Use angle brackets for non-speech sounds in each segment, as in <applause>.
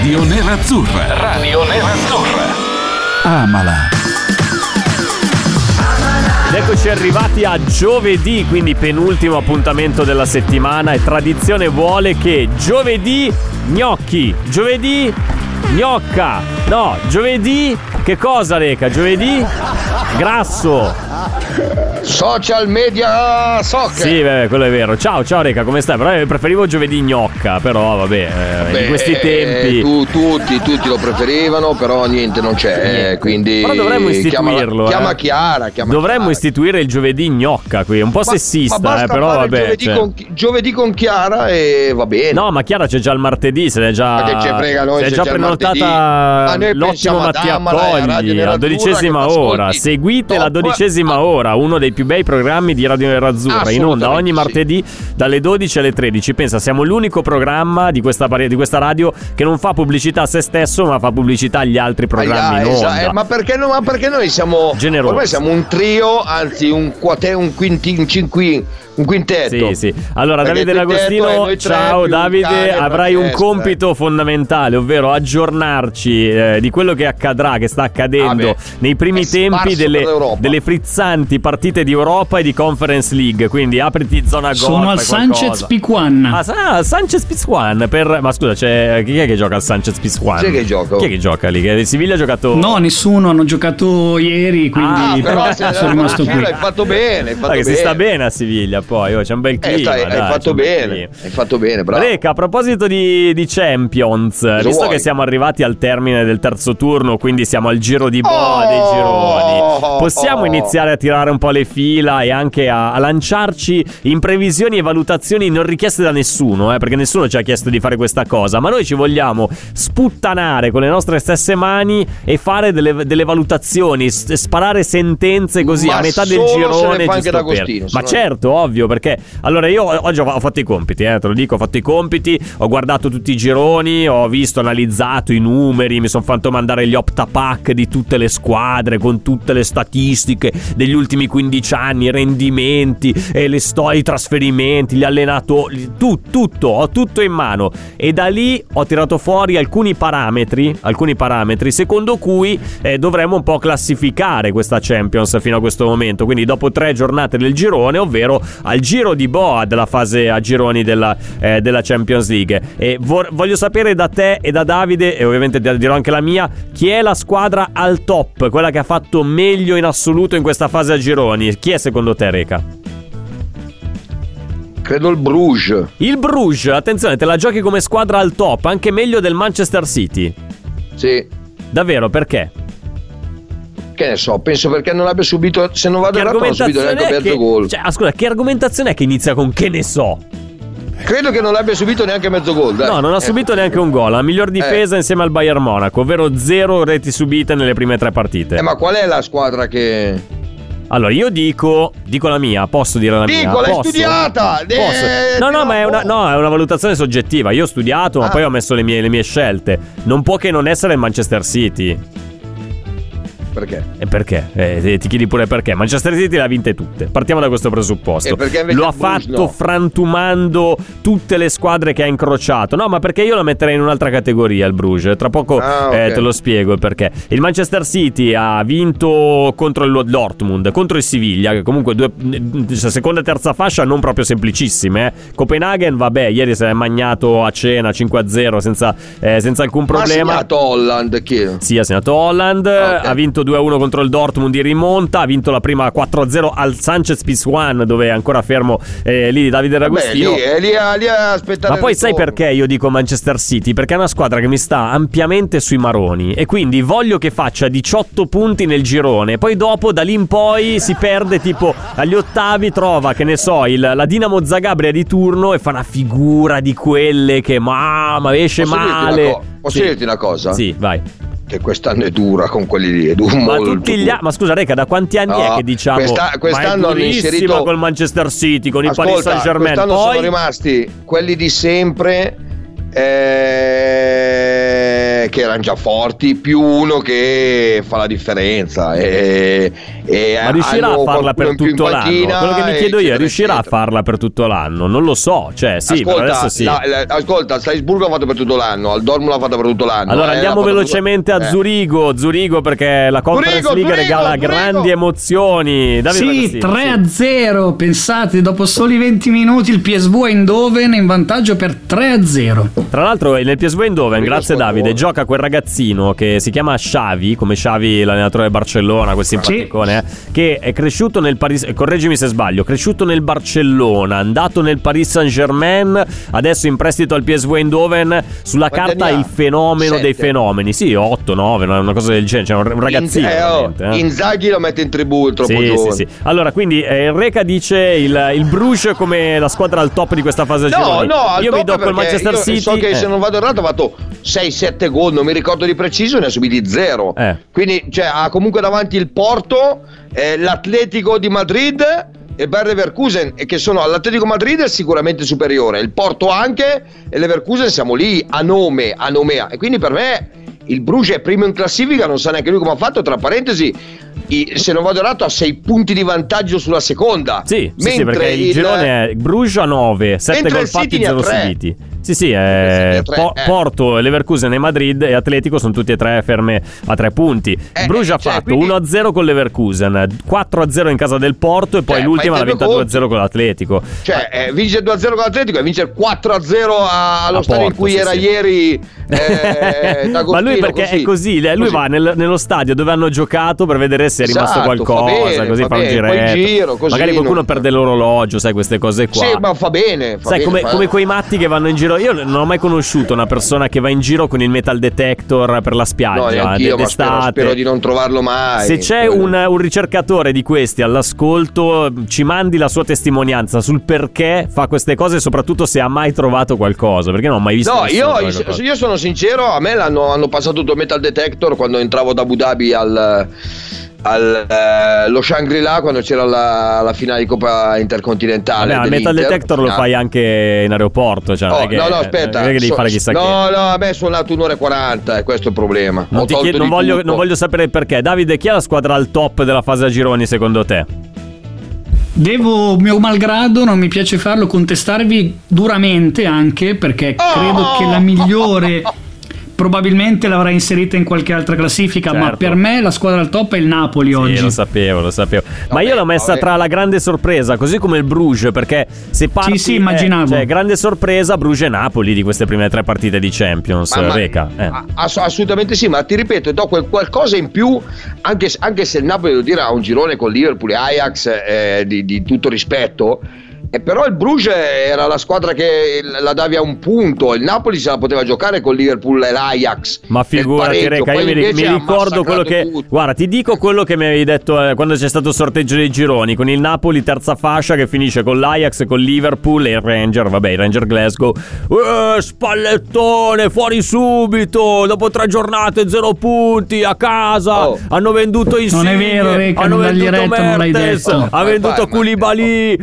Radio Nerazzurra. Radio Nerazzurra. Amala. Ed eccoci arrivati a giovedì, quindi penultimo appuntamento della settimana e tradizione vuole che giovedì gnocchi, giovedì gnocca, no, giovedì che cosa Reca? Giovedì grasso. Social media soccer. Sì, beh, quello è vero. Ciao, ciao Reca, come stai? Però io preferivo giovedì gnocca, però vabbè, eh, Beh, in questi tempi... tu- tutti, tutti lo preferivano, però niente, non c'è. Niente. eh, Quindi Però dovremmo istituirlo. Chiama, chiama eh. Chiara. Chiama Dovremmo Chiara. istituire il giovedì gnocca qui, un po' Ma- sessista, ma basta eh, però vabbè. Giovedì, cioè. con, giovedì con Chiara e va bene. No, ma Chiara c'è già il martedì, se n'è già, Ma che ce frega noi se già prenotata? Ma l'ottimo Mattia Cogli Nerazzurra dodicesima ora. Seguite la dodicesima ora, uno dei più bei programmi di Radio Nerazzurra, in onda ogni martedì dalle 12 alle 13. Pensa, siamo l'unico programma di questa, di questa radio che non fa pubblicità a se stesso, ma fa pubblicità agli altri programmi Ah, in esa- onda. eh, ma, perché no- ma perché noi siamo Generosi. ormai siamo un trio, anzi un quate, un quinti, un un quintetto. Sì, sì. Allora, Perché Davide D'Agostino, ciao Davide, avrai un compito fondamentale, ovvero aggiornarci eh, di quello che accadrà, che sta accadendo Vabbè, nei primi tempi delle, delle frizzanti partite di Europa e di Conference League. Quindi apriti zona gol. Sono al Sanchez. Pizjuan. Ah, ah, Sanchez Pizjuan per Ma scusa, c'è chi è che gioca al Sanchez Pizjuan? Chi è che gioca? Chi è che gioca lì? Che il Siviglia ha giocato No, nessuno, hanno giocato ieri, quindi Ah, Però se sono rimasto qui. Hai fatto bene, hai fatto che bene. si sta bene a Siviglia poi, oh, c'è un bel Eh, clima. stai- dai, hai fatto bene, hai fatto bene, bravo. Reca, a proposito di, di Champions, visto vuoi? che siamo arrivati al termine del terzo turno, quindi siamo al giro di boa Oh! dei gironi, possiamo iniziare a tirare un po' le fila e anche a, a lanciarci in previsioni e valutazioni non richieste da nessuno, eh, perché nessuno ci ha chiesto di fare questa cosa, ma noi ci vogliamo sputtanare con le nostre stesse mani e fare delle, delle valutazioni, s- sparare sentenze così Ma a metà del girone. Ma certo, ovvio, perché allora io oggi ho fatto i compiti, eh, te lo dico, ho fatto i compiti, ho guardato tutti i gironi, ho visto, analizzato i numeri, mi sono fatto mandare gli optapack di tutte le squadre con tutte le statistiche degli ultimi 15 anni, i rendimenti, e le sto- i trasferimenti, gli allenatori, tu- tutto, ho tutto in mano e da lì ho tirato fuori alcuni parametri, alcuni parametri secondo cui eh, dovremmo un po' classificare questa Champions fino a questo momento, quindi dopo tre giornate del girone, ovvero al giro di boa della fase a gironi della, eh, della Champions League. E vor- voglio sapere da te e da Davide, e ovviamente dirò anche la mia, chi è la squadra al top, quella che ha fatto meglio in assoluto in questa fase a gironi? Chi è secondo te, Reca? Credo il Bruges. Il Bruges, attenzione, te la giochi come squadra al top, anche meglio del Manchester City. Sì. Davvero, perché? Che ne so, penso perché non abbia subito, se non vado Che errato, non ha subito neanche mezzo che... gol. Cioè, ascolta, che argomentazione è che inizia con che ne so? Credo che non abbia subito neanche mezzo gol. dai. No, non ha Eh. subito neanche un gol. La miglior difesa insieme al Bayern Monaco, ovvero zero reti subite nelle prime tre partite. Eh, ma qual è la squadra che. Allora, io dico, dico la mia, posso dire la mia? Dico, l'hai Posso? studiata! Posso? Eh, No, no, no, ma è una, no, è una valutazione soggettiva. Io ho studiato, ma Ah. poi ho messo le mie, le mie scelte. Non può che non essere il Manchester City. Perché? E perché? Eh, ti chiedi pure perché. Manchester City le ha vinte tutte. Partiamo da questo presupposto. Lo ha fatto no? frantumando tutte le squadre che ha incrociato. No, ma perché io lo metterei in un'altra categoria il Bruges. Tra poco Ah, ok. eh, te lo spiego perché. Il Manchester City ha vinto contro il Dortmund, contro il Siviglia, che comunque due, cioè, seconda e terza fascia non proprio semplicissime. Eh. Copenaghen, vabbè, ieri si è magnato a cena 5-0 senza, eh, senza alcun Ma ha problema. segnato Holland, chi? Sì, ha segnato Holland, Ok. ha vinto 2-1 contro il Dortmund in rimonta, ha vinto la prima 4-0 al Sanchez Pizjuan dove è ancora fermo eh, lì Davide Beh, D'Agostino. lì, è lì, a- lì aspettare Ma poi sai perché io dico Manchester City? Perché è una squadra che mi sta ampiamente sui maroni e quindi voglio che faccia 18 punti nel girone. Poi dopo da lì in poi si perde tipo agli ottavi, trova che ne so, il- la Dinamo Zagabria di turno e fa una figura di quelle che mamma esce Posso dirti male. co- posso Sì. dirti una cosa? Sì, vai. E quest'anno è dura con quelli lì. È dura Ma, tutti gli dura. a- ma scusa, Reca, da quanti anni è No, che diciamo questa- quest'anno è hanno inserito- col Manchester City, con il Paris Ascolta, Saint Germain? quest'anno Poi sono rimasti quelli di sempre eh, che erano già forti, più uno che fa la differenza. E, e Ma riuscirà a farla per in in tutto l'anno? Quello che mi chiedo io, eccetera, riuscirà a eccetera. farla per tutto l'anno? Non lo so, cioè sì, per Ascolta, adesso sì. la- la- ascolta, il Salisburgo l'ha fatto per tutto l'anno, al Dortmund l'ha fatto per tutto l'anno. Allora eh, andiamo per velocemente tutto- a eh. Zurigo, Zurigo perché la Conference Zurigo, League Zurigo, regala Zurigo! grandi emozioni. Davide Sì, Ragazzini, 3 a 0. Pensate, dopo soli 20 minuti il PSV Eindhoven in vantaggio per 3 a 0. Tra l'altro nel PSV Eindhoven, grazie Davide, buona. Gioca quel ragazzino che si chiama Xavi, come Xavi l'allenatore del Barcellona, quel simpaticone, eh, che è cresciuto nel Paris, correggimi se sbaglio, cresciuto nel Barcellona, andato nel Paris Saint-Germain, adesso in prestito al PSV Eindhoven, sulla Quanti carta il fenomeno dei Sette. fenomeni. Sì, 8, 9, una cosa del genere, cioè un ragazzino In- eh, oh, eh. Inzaghi lo mette in tribù troppo Sì, sì, sì. Allora, quindi eh, Reca dice il, il Bruges come la squadra al top di questa fase No, gironi. no, al Io do col Manchester City. So che eh. se non vado errato ha fatto 6-7 gol, non mi ricordo di preciso, ne ha subiti 0. Eh. Quindi cioè, ha comunque davanti il Porto, eh, l'Atletico di Madrid e Bayer Leverkusen, e che sono all'Atletico Madrid è sicuramente superiore, il Porto anche e Leverkusen siamo lì a nome, a nome. E quindi per me il Bruges è primo in classifica, non sa neanche lui come ha fatto, tra parentesi. Se non vado errato ha 6 punti di vantaggio sulla seconda Sì, sì, sì, Mentre perché il, il- girone è Bruges a 9, 7 Mentre gol fatti, City ne ha 0 tre. subiti. Sì, sì, eh, tre, Po- eh. Porto, Leverkusen e Madrid e Atletico sono tutti e tre ferme a 3 punti. Eh, Bruges eh, ha cioè, fatto quindi- 1-0 con Leverkusen, 4-0 in casa del Porto e poi Cioè, l'ultima l'ha vinta due 2-0 con l'Atletico. Cioè, eh, vince 2-0 con l'Atletico e vince 4-0 a- allo A stadio in Porto, cui sì, era sì. ieri <laughs> eh, Ma lui perché è così, lui Così. va nel- nello stadio dove hanno giocato per vedere se è rimasto Esatto, qualcosa, bene, così fa fa un giretto. giro, così, Magari qualcuno non- perde l'orologio, sai queste cose qua. Sì, ma fa bene. fa Sai, bene, come, fa- come quei matti che vanno in giro. Io non ho mai conosciuto una persona che va in giro con il metal detector per la No, spiaggia neanche io, ma spero, d'estate. spero di non trovarlo mai. Se c'è un, un ricercatore di questi all'ascolto, ci mandi la sua testimonianza sul perché fa queste cose soprattutto se ha mai trovato qualcosa. Perché non ho mai visto No, io, io sono sincero, a me l'hanno hanno passato tutto metal detector quando entravo da Abu Dhabi al, al, eh, lo Shangri-La quando c'era la, la finale di Coppa Intercontinentale. Vabbè, il metal detector lo Ah. fai anche in aeroporto. Cioè, Oh, che, no, no, aspetta. Non è che devi so- fare chissà che. no, no, a me è suonato un'ora e 40, e questo è il problema. Non, chiedo- non voglio, non voglio sapere il perché. Davide, chi è la squadra al top della fase a gironi secondo te? Devo, mio malgrado, non mi piace farlo, contestarvi duramente anche perché credo Oh! che la migliore <laughs> probabilmente l'avrà inserita in qualche altra classifica, ma Certo. per me la squadra al top è il Napoli oggi. Sì, lo sapevo, lo sapevo. Ma Vabbè, io l'ho messa vabbè. tra la grande sorpresa, così come il Bruges, perché se parti... sì, immaginavo. eh, cioè, grande sorpresa Bruges e Napoli di queste prime tre partite di Champions, Ma- ma- Reca. eh. a- ass- assolutamente sì, ma ti ripeto, do quel qualcosa in più, anche, se- anche se il Napoli devo dire ha un girone con Liverpool e Ajax eh, di, di tutto rispetto. E però il Bruges era la squadra che la davi a un punto, il Napoli se la poteva giocare con Liverpool e l'Ajax. Ma figurati, Reca, io mi, ha ricordo quello che. tutto. Guarda, ti dico quello che mi avevi detto eh, quando c'è stato il sorteggio dei gironi. Con il Napoli, terza fascia, che finisce con l'Ajax, con Liverpool e il Ranger. Vabbè, il Ranger Glasgow. Eh, spallettone, fuori subito. Dopo tre giornate, zero punti a casa. Oh. Hanno venduto i Non è vero, Reca, hanno non venduto non l'hai detto. Ha Ma venduto vai, ma- Koulibaly.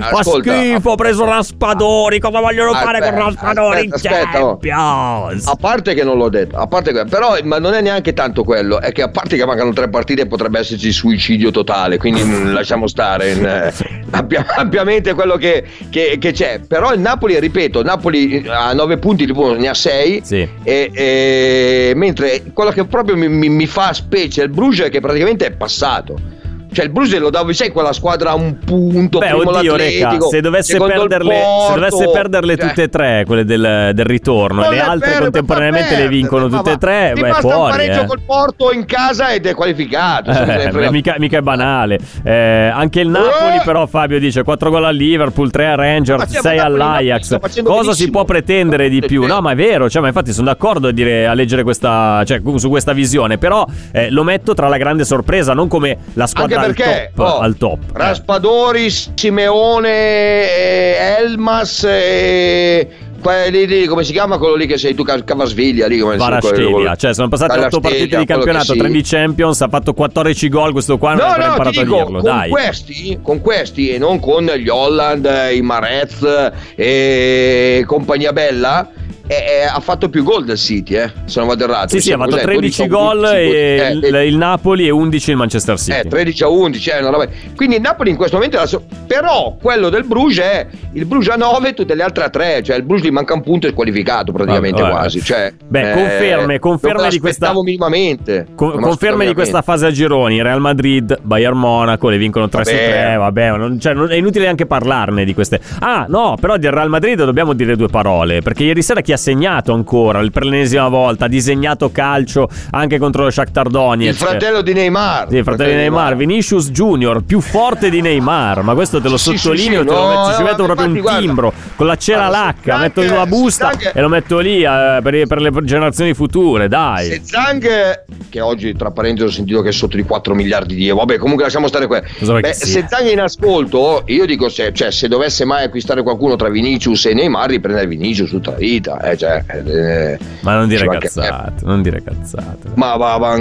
Schifo. Ha preso Raspadori. Cosa vogliono fare con Aspetta, Raspadori in aspetta, aspetta, oh. Champions? A parte che non l'ho detto, a parte que- però ma non è neanche tanto quello, è che a parte che mancano tre partite potrebbe esserci suicidio totale, quindi <laughs> lasciamo stare in, eh, ampia- ampiamente quello che, che- che c'è. Però il Napoli, ripeto, Napoli eh, ha 9 punti, Liverpool ne ha 6, Sì. e, e- mentre quello che proprio mi, mi- mi fa specie il Bruges è che praticamente è passato. Cioè il Bruges lo davo, sai, quella squadra a un punto, Beh, oddio, Reca, se dovesse perderle, se Porto, dovesse perderle cioè- tutte e tre, quelle del, del ritorno, non e le altre perde, contemporaneamente le vincono tutte e tre, beh, basta un fuori. pareggio eh. col Porto in casa ed è qualificato. se Eh, frega- mica, mica è banale. Eh, anche il Napoli, Eh! però, Fabio dice 4 gol al Liverpool, 3 a Rangers, sì, ma 6 Napoli- Napoli all'Ajax. Cosa si può pretendere di più? vero. No, ma è vero, cioè, ma infatti sono d'accordo a, dire, a leggere questa, cioè, su questa visione, però eh, lo metto tra la grande sorpresa, non come la Anche squadra al perché top. oh, al top. Eh. Raspadori, Simeone, eh, Elmas, eh, quelli lì, come si chiama quello lì che sei tu, Ca- Cavasviglia lì, come Varasteglia, cioè sono passate 8 Varasteglia, partite di campionato, sì. 3 di Champions, ha fatto 14 gol, questo qua non No, no, imparato dico, a dirlo, con dai. questi, con questi e non con gli Holland, i Marez e compagnia bella, eh, ha fatto più gol del City, eh, se non vado errato. Sì, sì, ha fatto 13 12 a gol 11, e eh, il, eh, il Napoli e 11 il Manchester City. eh, 13 a 11, è una roba. Quindi il Napoli in questo momento è la so- però quello del Bruges è il Bruges a 9 tutte le altre a 3, cioè il Bruges gli manca un punto e è squalificato praticamente Vabbè, quasi, cioè, Beh, conferme, conferme non me di questa- minimamente. Con- conferme di l'aspettavo questa fase a gironi Real Madrid, Bayern Monaco le vincono 3 su Vabbè. 3 vabbè non- cioè, non- è inutile neanche parlarne di queste ah no però del Real Madrid dobbiamo dire due parole perché ieri sera chi ha segnato ancora per l'ennesima volta ha disegnato calcio anche contro lo Shakhtar Donetsk Il fratello di Neymar. Sì, il fratello di Neymar, Vinicius Junior, più forte di Neymar, ma questo te lo Sì, sì, sottolineo, sì, te lo no, metto, ci no, metto proprio un infatti, guarda. timbro con la cera Guarda, lacca, metto in una busta Zidane- e lo metto lì eh, per, per le generazioni future, dai. Se Zang, che oggi tra parentesi ho sentito che è sotto di 4 miliardi di euro, vabbè, comunque lasciamo stare qua. Beh, se Zang è in ascolto, io dico: se, cioè, se dovesse mai acquistare qualcuno tra Vinicius e Neymar, riprende Vinicius tutta la vita. Eh, cioè, eh, Ma non dire cazzate, non dire cazzate. Ma va, va,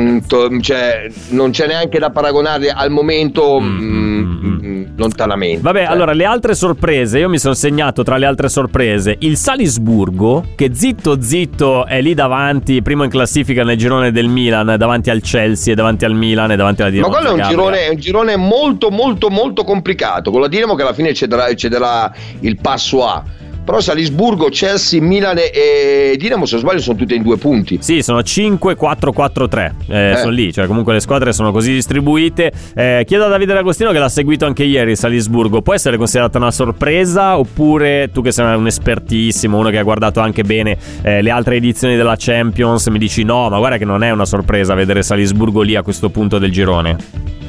cioè, non c'è neanche da paragonare al momento Mm, mm, mm, mm, lontanamente. Vabbè, Cioè, allora le altre sorprese, io mi sono segnato tra le altre sorprese il Salisburgo, che zitto zitto è lì davanti, primo in classifica nel girone del Milan, davanti al Chelsea davanti al Milan e davanti alla Ma Dinamo quello è un girone, è un girone molto molto molto complicato con la Dinamo che alla fine cederà, cederà il passo A però Salisburgo, Chelsea, Milan e Dinamo se non sbaglio sono tutte in due punti Sì, sono 5-4-4-3. Eh, Eh. Sono lì, cioè comunque le squadre sono così distribuite. Eh, chiedo a Davide D'Agostino che l'ha seguito anche ieri Salisburgo. Può essere considerata una sorpresa? Oppure tu che sei un espertissimo, uno che ha guardato anche bene eh, le altre edizioni della Champions, mi dici no, ma guarda che non è una sorpresa vedere Salisburgo lì a questo punto del girone.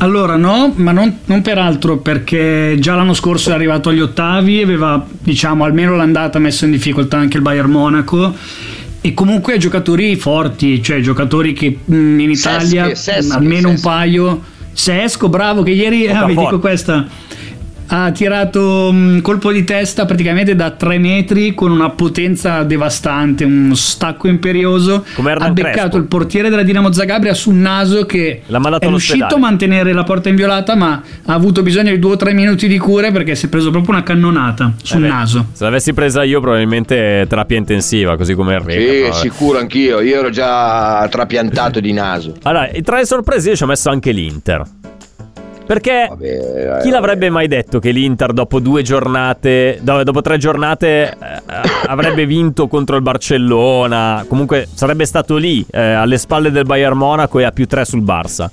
Allora no, ma non, non peraltro perché già l'anno scorso è arrivato agli ottavi, aveva diciamo almeno l'andata messo in difficoltà anche il Bayern Monaco e comunque ha giocatori forti, cioè giocatori che in Italia Seschi, Seschi, almeno un Seschi. paio. Sesco, bravo, che ieri, ah, vi dico questa, ha tirato un colpo di testa praticamente da 3 metri con una potenza devastante, un stacco imperioso. Come ha beccato Crespo. il portiere della Dinamo Zagabria sul naso che è riuscito a mantenere la porta inviolata, ma ha avuto bisogno di due o tre minuti di cure perché si è preso proprio una cannonata sul Eh naso. Se l'avessi presa io, probabilmente terapia intensiva, così come Enrico. sì, Vabbè. sicuro anch'io io ero già trapiantato di naso Allora, tra le sorprese io ci ho messo anche l'Inter. Perché Vabbè, eh, chi l'avrebbe mai detto che l'Inter dopo due giornate, do- dopo tre giornate, eh, avrebbe vinto contro il Barcellona? Comunque sarebbe stato lì, eh, alle spalle del Bayern Monaco e a più tre sul Barça.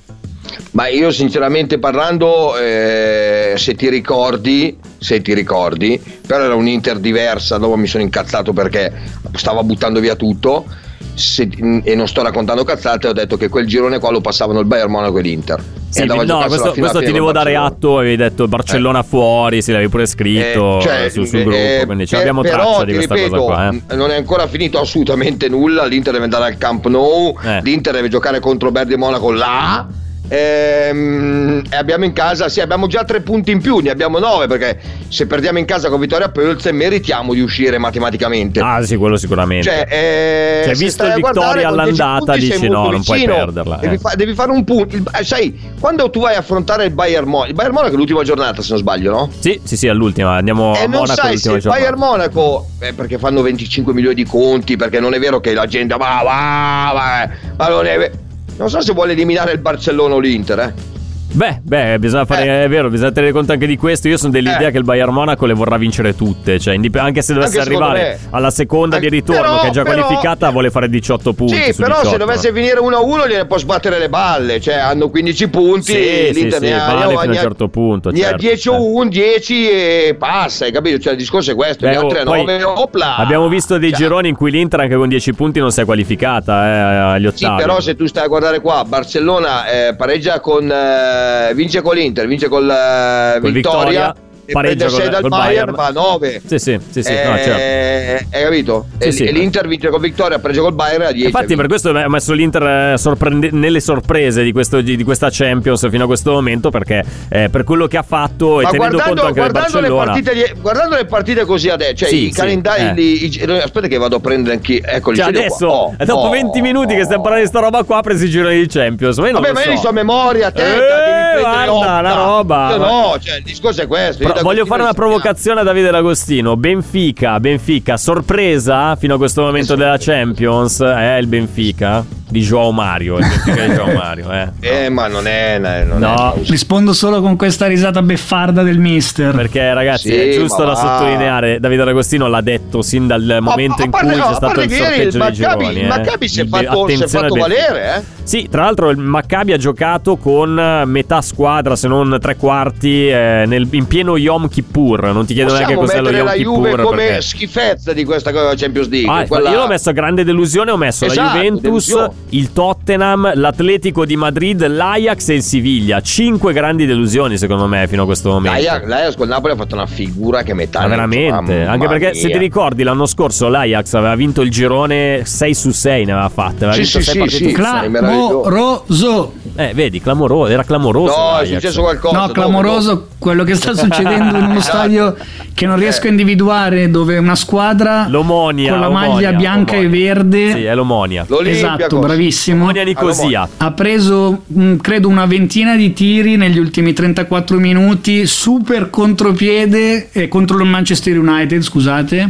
Ma io sinceramente parlando, eh, se ti ricordi, se ti ricordi, però era un'Inter diversa, dopo mi sono incazzato perché stava buttando via tutto se- e non sto raccontando cazzate, ho detto che quel girone qua lo passavano il Bayern Monaco e l'Inter. Sì, E no, questo, questo ti devo dare atto. Avevi detto Barcellona fuori, sì, l'avevi pure scritto Eh, cioè, sul, sul eh, gruppo. Quindi ce per- l'abbiamo però, traccia di questa ripeto, cosa qua. Eh. Non è ancora finito assolutamente nulla. L'Inter deve andare al Camp Nou. Eh. L'Inter deve giocare contro Verde Monaco là. Ehm, E abbiamo in casa, sì, abbiamo già tre punti in più, ne abbiamo nove perché se perdiamo in casa con Vittoria Pölze meritiamo di uscire matematicamente. Ah, sì, quello sicuramente. Cioè, eh, Cioè, visto il Vittoria con 10 all'andata, dici, no, non puoi perderla, Devi, eh. fa- devi fare un punto. eh, sai, quando tu vai a affrontare il Bayern Monaco, il Bayern Monaco è l'ultima giornata, se non sbaglio, no? Sì, sì, sì, all'ultima. Andiamo E a Eh, non Monaco sai se il giornata. Bayern Monaco, eh, perché fanno 25 milioni di conti, perché non è vero che la gente va, va, va, ma non è ve- Non so se vuole eliminare il Barcellona o l'Inter, eh. Beh, beh, bisogna fare, è vero, bisogna tenere conto anche di questo. Io sono dell'idea Eh. che il Bayern Monaco le vorrà vincere tutte. Cioè, anche se dovesse Anche arrivare me. alla seconda di Anche- ritorno, però- che è già però- qualificata, vuole fare 18 punti. Sì, però 18, se dovesse finire 1-1 gliene può sbattere le balle, cioè hanno 15 punti, Sì, sì, l'Inter sì, ne ha, vale ha- fino a un ha- certo punto, Ne ha certo. 10 o 1, 10 e passa, hai capito? Cioè il discorso è questo, Beh, gli altri a poi 9, opla. Abbiamo visto dei Cioè, gironi in cui l'Inter anche con 10 punti non si è qualificata eh, agli Sì, ottavi. però se tu stai a guardare qua, Barcellona eh, pareggia con eh, vince con l'Inter, vince con eh, Col Vittoria, Vittoria. E 6 col, dal Bayern, Bayern. a 9. Sì, sì, sì, sì. Eh, no, certo. Hai capito? Sì, e, sì. e l'Inter vince con vittoria, pareggia col Bayern a 10. Infatti, per questo ho messo l'Inter eh, sorprende- nelle sorprese di, questo- di- questa Champions fino a questo momento. Perché eh, per quello che ha fatto e Ma tenendo guardando, conto anche del le Barcellona, partite, di- guardando le partite così adesso, cioè i calendari, eh. aspetta che vado a prendere anche. Eccoli, cioè adesso. Oh, dopo oh, 20 minuti che stiamo oh. parlando di sta roba qua, ha preso i gironi di Champions. Ma io non Vabbè, lo ma io so. li so a memoria, te, Eh, guarda, una roba. No, cioè, il discorso è questo. Voglio fare una provocazione a Davide D'Agostino. Benfica, Benfica, sorpresa fino a questo momento della Champions. È il Benfica di Joao Mario. Il Benfica di Joao Mario, eh. <laughs> Eh, ma non è. Non No. è Rispondo solo con questa risata beffarda del mister. Perché ragazzi Sì, è giusto ma da va. sottolineare Davide D'Agostino l'ha detto sin dal momento a in parte- cui no, c'è stato il sorteggio il dei gironi il eh. Maccabi si è fatto- si è fatto valere, eh. Sì, tra l'altro il Maccabi ha giocato con eh, metà squadra, se non tre quarti, eh, nel- in pieno Yom Kippur. Non ti chiedo neanche Possiamo cos'è lo Yom la Kippur. Juve come perché- schifezza di questa cosa Champions League. Ah, quella- Io l'ho messo a grande delusione, ho messo Esatto, la Juventus, delusione. il Tottenham, l'Atletico di Madrid, l'Ajax e il Siviglia. Cinque grandi delusioni secondo me fino a questo momento. L'Ajax, l'Ajax col Napoli ha fatto una figura che metà. Ma veramente, Mamma anche perché se mia. ti ricordi l'anno scorso l'Ajax aveva vinto il girone 6 su 6 ne aveva fatte, aveva Sì, vinto sì, 6 sì, partite sì. Clamoroso. Eh, vedi, clamoroso, era clamoroso. No, è l'Ajax. successo qualcosa. No, clamoroso quello che sta succedendo in uno Esatto. <laughs> stadio che non riesco a individuare dove una squadra L'Omonia, con la maglia bianca e Omonia. verde Sì, è l'Omonia. dopo. esatto, L'Olympiakos. bravissimo Omonia Nicosia. ha preso mh, credo una ventina di tiri negli ultimi 34 minuti super contropiede eh, contro il Manchester United scusate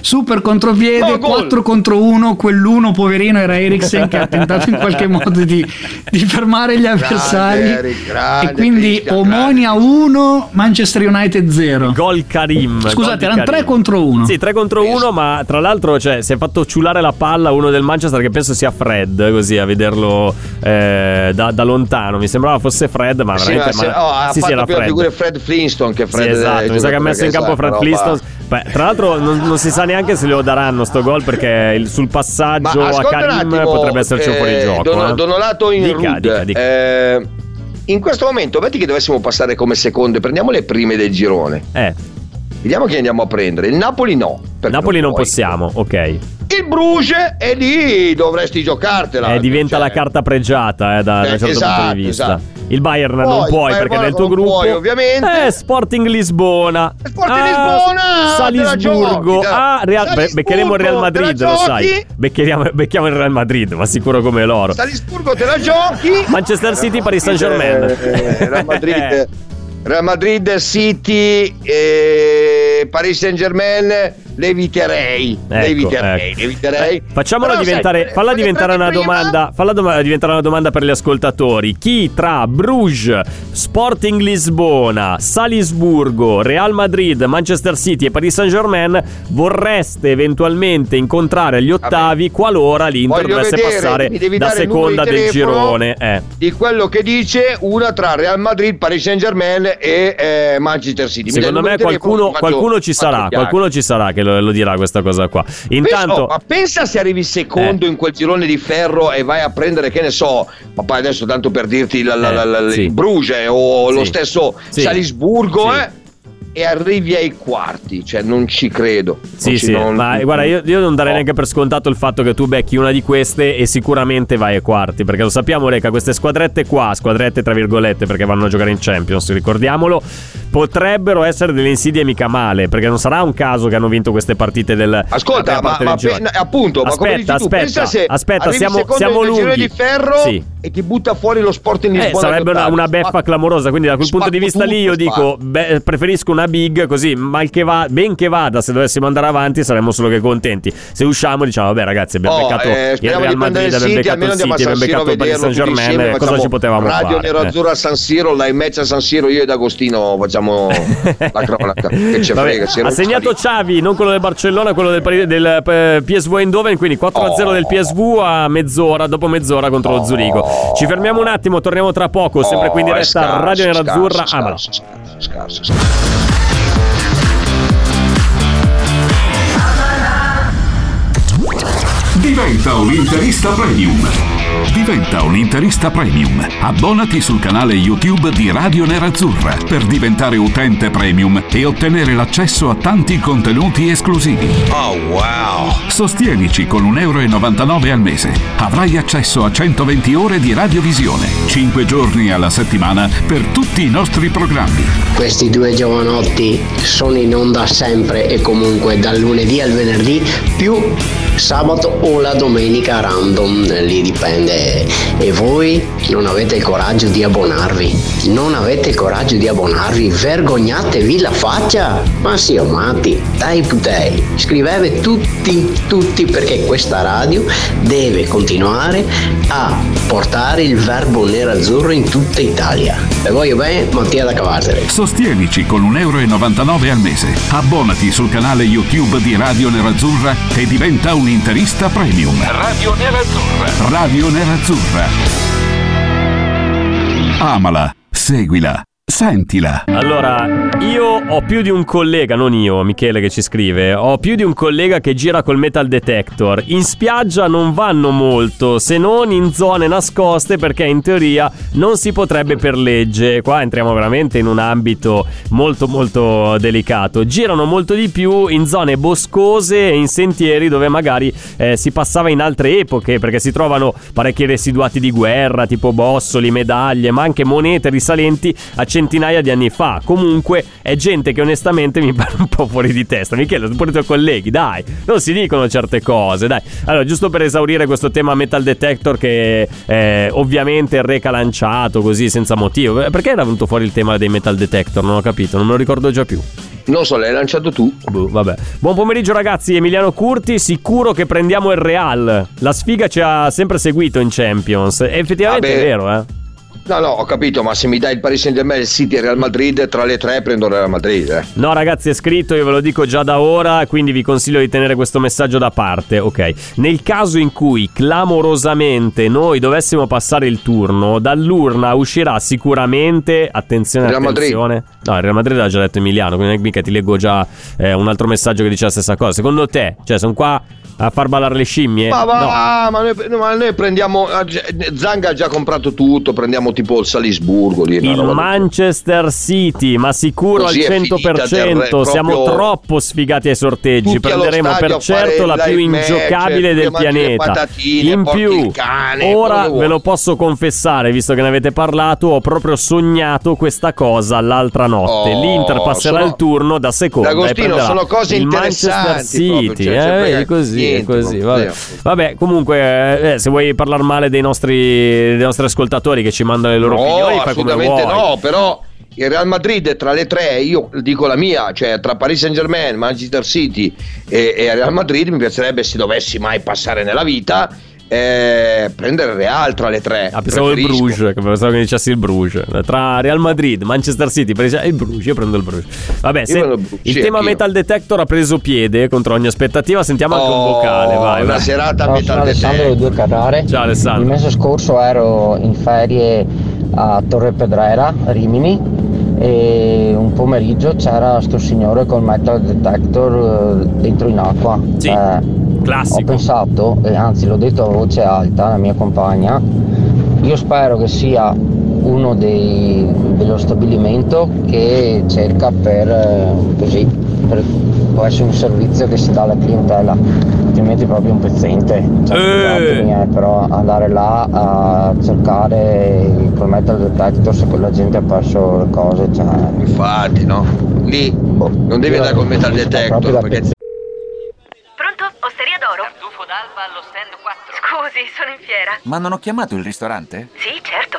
super contropiede No, gol. 4 contro 1 quell'uno poverino era Eriksen che ha tentato in qualche <laughs> modo di, di fermare gli avversari Eric, grande e quindi Christian, Omonia 1 Manchester United 0 Gol Karim. Scusate, gol erano Karim. tre contro uno. Sì, 3 contro 1, ma tra l'altro cioè, si è fatto ciulare la palla uno del Manchester che penso sia Fred, così a vederlo eh, da, da lontano. Mi sembrava fosse Fred, ma Sì, veramente... ma se- ma- oh, ha sì, sì, fatto era più la Fred. figura Fred Flintstone che Fred Sì, esatto, mi sa che ha messo in campo Fred Flintstone. Beh, tra l'altro non, non si sa neanche se lo daranno sto gol perché il- sul passaggio a un Karim attimo, potrebbe esserci un eh, fuorigioco. Don- eh. Donolato in Dica, Rud, dica, dica. eh, in questo momento, metti che dovessimo passare come seconde, prendiamo le prime del girone. Eh, Vediamo chi andiamo a prendere. Il Napoli no. Napoli non puoi. possiamo, ok. Il Bruges è lì, dovresti giocartela. Eh, diventa Cioè, la carta pregiata eh, da, da Eh, un certo esatto, punto di vista. esatto. Il Bayern Poi, non puoi Bayern perché nel tuo non gruppo. puoi, ovviamente. Eh, Sporting Lisbona. Sporting Ah, Lisbona, Salisburgo. Ah, Real- Salisburgo, beccheremo il Real Madrid, lo sai. Becchiamo, becchiamo il Real Madrid, ma sicuro come loro. Salisburgo te la giochi. Manchester City, Paris Saint Germain. Eh, Real Madrid, <laughs> Real Madrid, City, eh, Paris Saint Germain, le eviterei. le Ecco, eviterei, ecco. le eviterei. Eh, Facciamola Però, diventare, sai, falla perché diventare una prima- domanda. Falla dom- diventare una domanda per gli ascoltatori. Chi tra Bruges, Sporting Lisbona, Salisburgo, Real Madrid, Manchester City e Paris Saint Germain vorreste eventualmente incontrare agli ottavi qualora l'Inter Voglio dovesse vedere, passare devi da seconda del telefono girone? Eh. Di quello che dice una tra Real Madrid, Paris Saint Germain e eh, Manchester City. Mi Secondo me di telefono, qualcuno, faccio- qualcuno ci sarà, qualcuno ci sarà che lo, lo dirà questa cosa qua. Intanto oh, ma pensa se arrivi secondo Eh. in quel girone di ferro e vai a prendere, che ne so, ma poi adesso tanto per dirti la, la- la- la- sì. Bruges o lo Sì. stesso Sì. Salisburgo, eh, e arrivi ai quarti, cioè non ci credo. Sì, sì, non- ma guarda, io, io non darei no. neanche per scontato il fatto che tu becchi una di queste e sicuramente vai ai quarti, perché lo sappiamo, Reca, queste squadrette qua, squadrette tra virgolette, perché vanno a giocare in Champions, ricordiamolo, potrebbero essere delle insidie mica male, perché non sarà un caso che hanno vinto queste partite del Ascolta, ma, ma pe- appunto, ma come dici aspetta, tu, aspetta, aspetta, siamo, siamo lunghi. di ferro Sì. e ti butta fuori lo Sporting Eh, Lisbona. sarebbe una, una beffa Spacco- clamorosa. Quindi, da quel punto di spacco vista lì, io tutto, dico: beh, preferisco una big così. Mal che va, ben che vada, se dovessimo andare avanti, saremmo solo che contenti. Se usciamo, diciamo: vabbè, ragazzi, abbiamo Oh, beccato eh, il Real Madrid, abbiamo beccato il City, San abbiamo beccato il Paris Saint Germain. Cosa ci potevamo Radio fare? Nero Eh. Azzurro a San Siro, la match a San Siro, io ed Agostino facciamo <laughs> la cronaca. Che ci frega, ha segnato. Xavi, non quello del Barcellona, quello del, Pari- del eh, PSV Eindhoven, quindi 4-0 Oh. del PSV a mezz'ora, dopo mezz'ora contro lo Zurigo. Ci fermiamo un attimo, torniamo tra poco, sempre qui in Oh, diretta scarso, Radio Nerazzurra. Amala. scarso, scarso, scarso. Diventa un interista premium Diventa un interista premium. Abbonati sul canale YouTube di Radio Nerazzurra per diventare utente premium e ottenere l'accesso a tanti contenuti esclusivi. Oh wow! Sostienici con 1,99 euro al mese. Avrai accesso a 120 ore di radiovisione, 5 giorni alla settimana per tutti i nostri programmi. Questi due giovanotti sono in onda sempre e comunque dal lunedì al venerdì più sabato o la domenica random, lì dipende. E voi non avete il coraggio di abbonarvi? Non avete il coraggio di abbonarvi? Vergognatevi la faccia! Ma sì, matti, dai putei, scrivete tutti, tutti perché questa radio deve continuare a portare il verbo nero-azzurro in tutta Italia. E voglio bene, Mattia da Cavazzere. Sostienici con 1,99 euro al mese. Abbonati sul canale YouTube di Radio Nerazzurra e diventa un interista premium. Radio Nerazzurra. Radio Nerazzurra. Amala, seguila, sentila. Allora, io ho più di un collega, non io, Michele che ci scrive, ho più di un collega che gira col metal detector. In spiaggia non vanno molto, se non in zone nascoste perché in teoria non si potrebbe per legge. Qua entriamo veramente in un ambito molto molto delicato. Girano molto di più in zone boscose e in sentieri dove magari eh, si passava in altre epoche perché si trovano parecchi residuati di guerra, tipo bossoli, medaglie, ma anche monete risalenti a centinaia di anni fa. Comunque è gente che onestamente mi <laughs> pare un po' fuori di testa. Michele, pure i tuoi colleghi, dai, non si dicono certe cose, dai. Allora, giusto per esaurire questo tema metal detector che eh, ovviamente Reca lanciato così senza motivo. Perché era venuto fuori il tema dei metal detector? Non ho capito, non me lo ricordo già più. Non so, l'hai lanciato tu. Boh, vabbè. Buon pomeriggio ragazzi, Emiliano Curti, sicuro che prendiamo il Real. La sfiga ci ha sempre seguito in Champions. E effettivamente Vabbè. è vero, eh. No, no, ho capito, ma se mi dai il Paris Saint Germain, il City e il Real Madrid, tra le tre prendo il Real Madrid. Eh. No, ragazzi, è scritto, io ve lo dico già da ora, quindi vi consiglio di tenere questo messaggio da parte, ok? Nel caso in cui clamorosamente noi dovessimo passare il turno, dall'urna uscirà sicuramente, attenzione, Real Madrid. attenzione. No, il Real Madrid l'ha già detto Emiliano, quindi mica ti leggo già eh, un altro messaggio che dice la stessa cosa. Secondo te, cioè, sono qua a far ballare le scimmie? Ma va, No. ma, noi, ma noi prendiamo. Zanga ha già comprato tutto, prendiamo tipo il Salisburgo lì. Il Manchester City, ma sicuro Così al è finita 100%. del re, Siamo proprio- troppo sfigati ai sorteggi. Prenderemo per certo la più match, ingiocabile del pianeta. patatine, In più, cane, ora ve lo posso confessare, visto che ne avete parlato, ho proprio sognato questa cosa l'altra notte. Oh, L'Inter passerà sono- il turno da seconda. D'Agostino, sono cose il Manchester interessanti proprio, City. cioè, eh, cioè, vedi, così, niente, così. Vabbè. Vabbè, comunque, eh, se vuoi parlare male dei nostri, dei nostri ascoltatori che ci mandano le loro no, opinioni, fai come assolutamente vuoi. no, però il Real Madrid tra le tre, io dico la mia, cioè tra Paris Saint Germain, Manchester City e, e Real Madrid, mi piacerebbe se dovessi mai passare nella vita. Eh, prendere il Real tra le tre. Ah, pensavo il. Bruges, che pensavo che dicessi il Bruges. Tra Real Madrid, Manchester City, il Bruges, io prendo il Bruges. Vabbè, se- prendo il Bruges, il sì, tema anch'io. Metal Detector ha preso piede contro ogni aspettativa. Sentiamo anche un Oh, vocale, vai, una vai. serata a Ciao, del Alessandro Due Carrare. Ciao, Alessandro. Il mese scorso ero in ferie a Torre Pedrera, Rimini, e un pomeriggio c'era sto signore col metal detector eh, dentro in acqua. Sì, Eh, classico. Ho pensato, e anzi l'ho detto a voce alta alla mia compagna, io spero che sia uno dei, dello stabilimento che cerca per eh, così, per- può essere un servizio che si dà alla clientela, altrimenti è proprio un pezzente. Cioè, Eh. però andare là a cercare col metal detector se quella gente ha perso le cose, cioè, Infatti, no? Lì boh, non devi andare col metal detector perché pezzente. Pronto? Osteria d'oro? Tartufo d'alba allo stand 4. Scusi, sono in fiera. Ma non ho chiamato il ristorante? Sì, certo.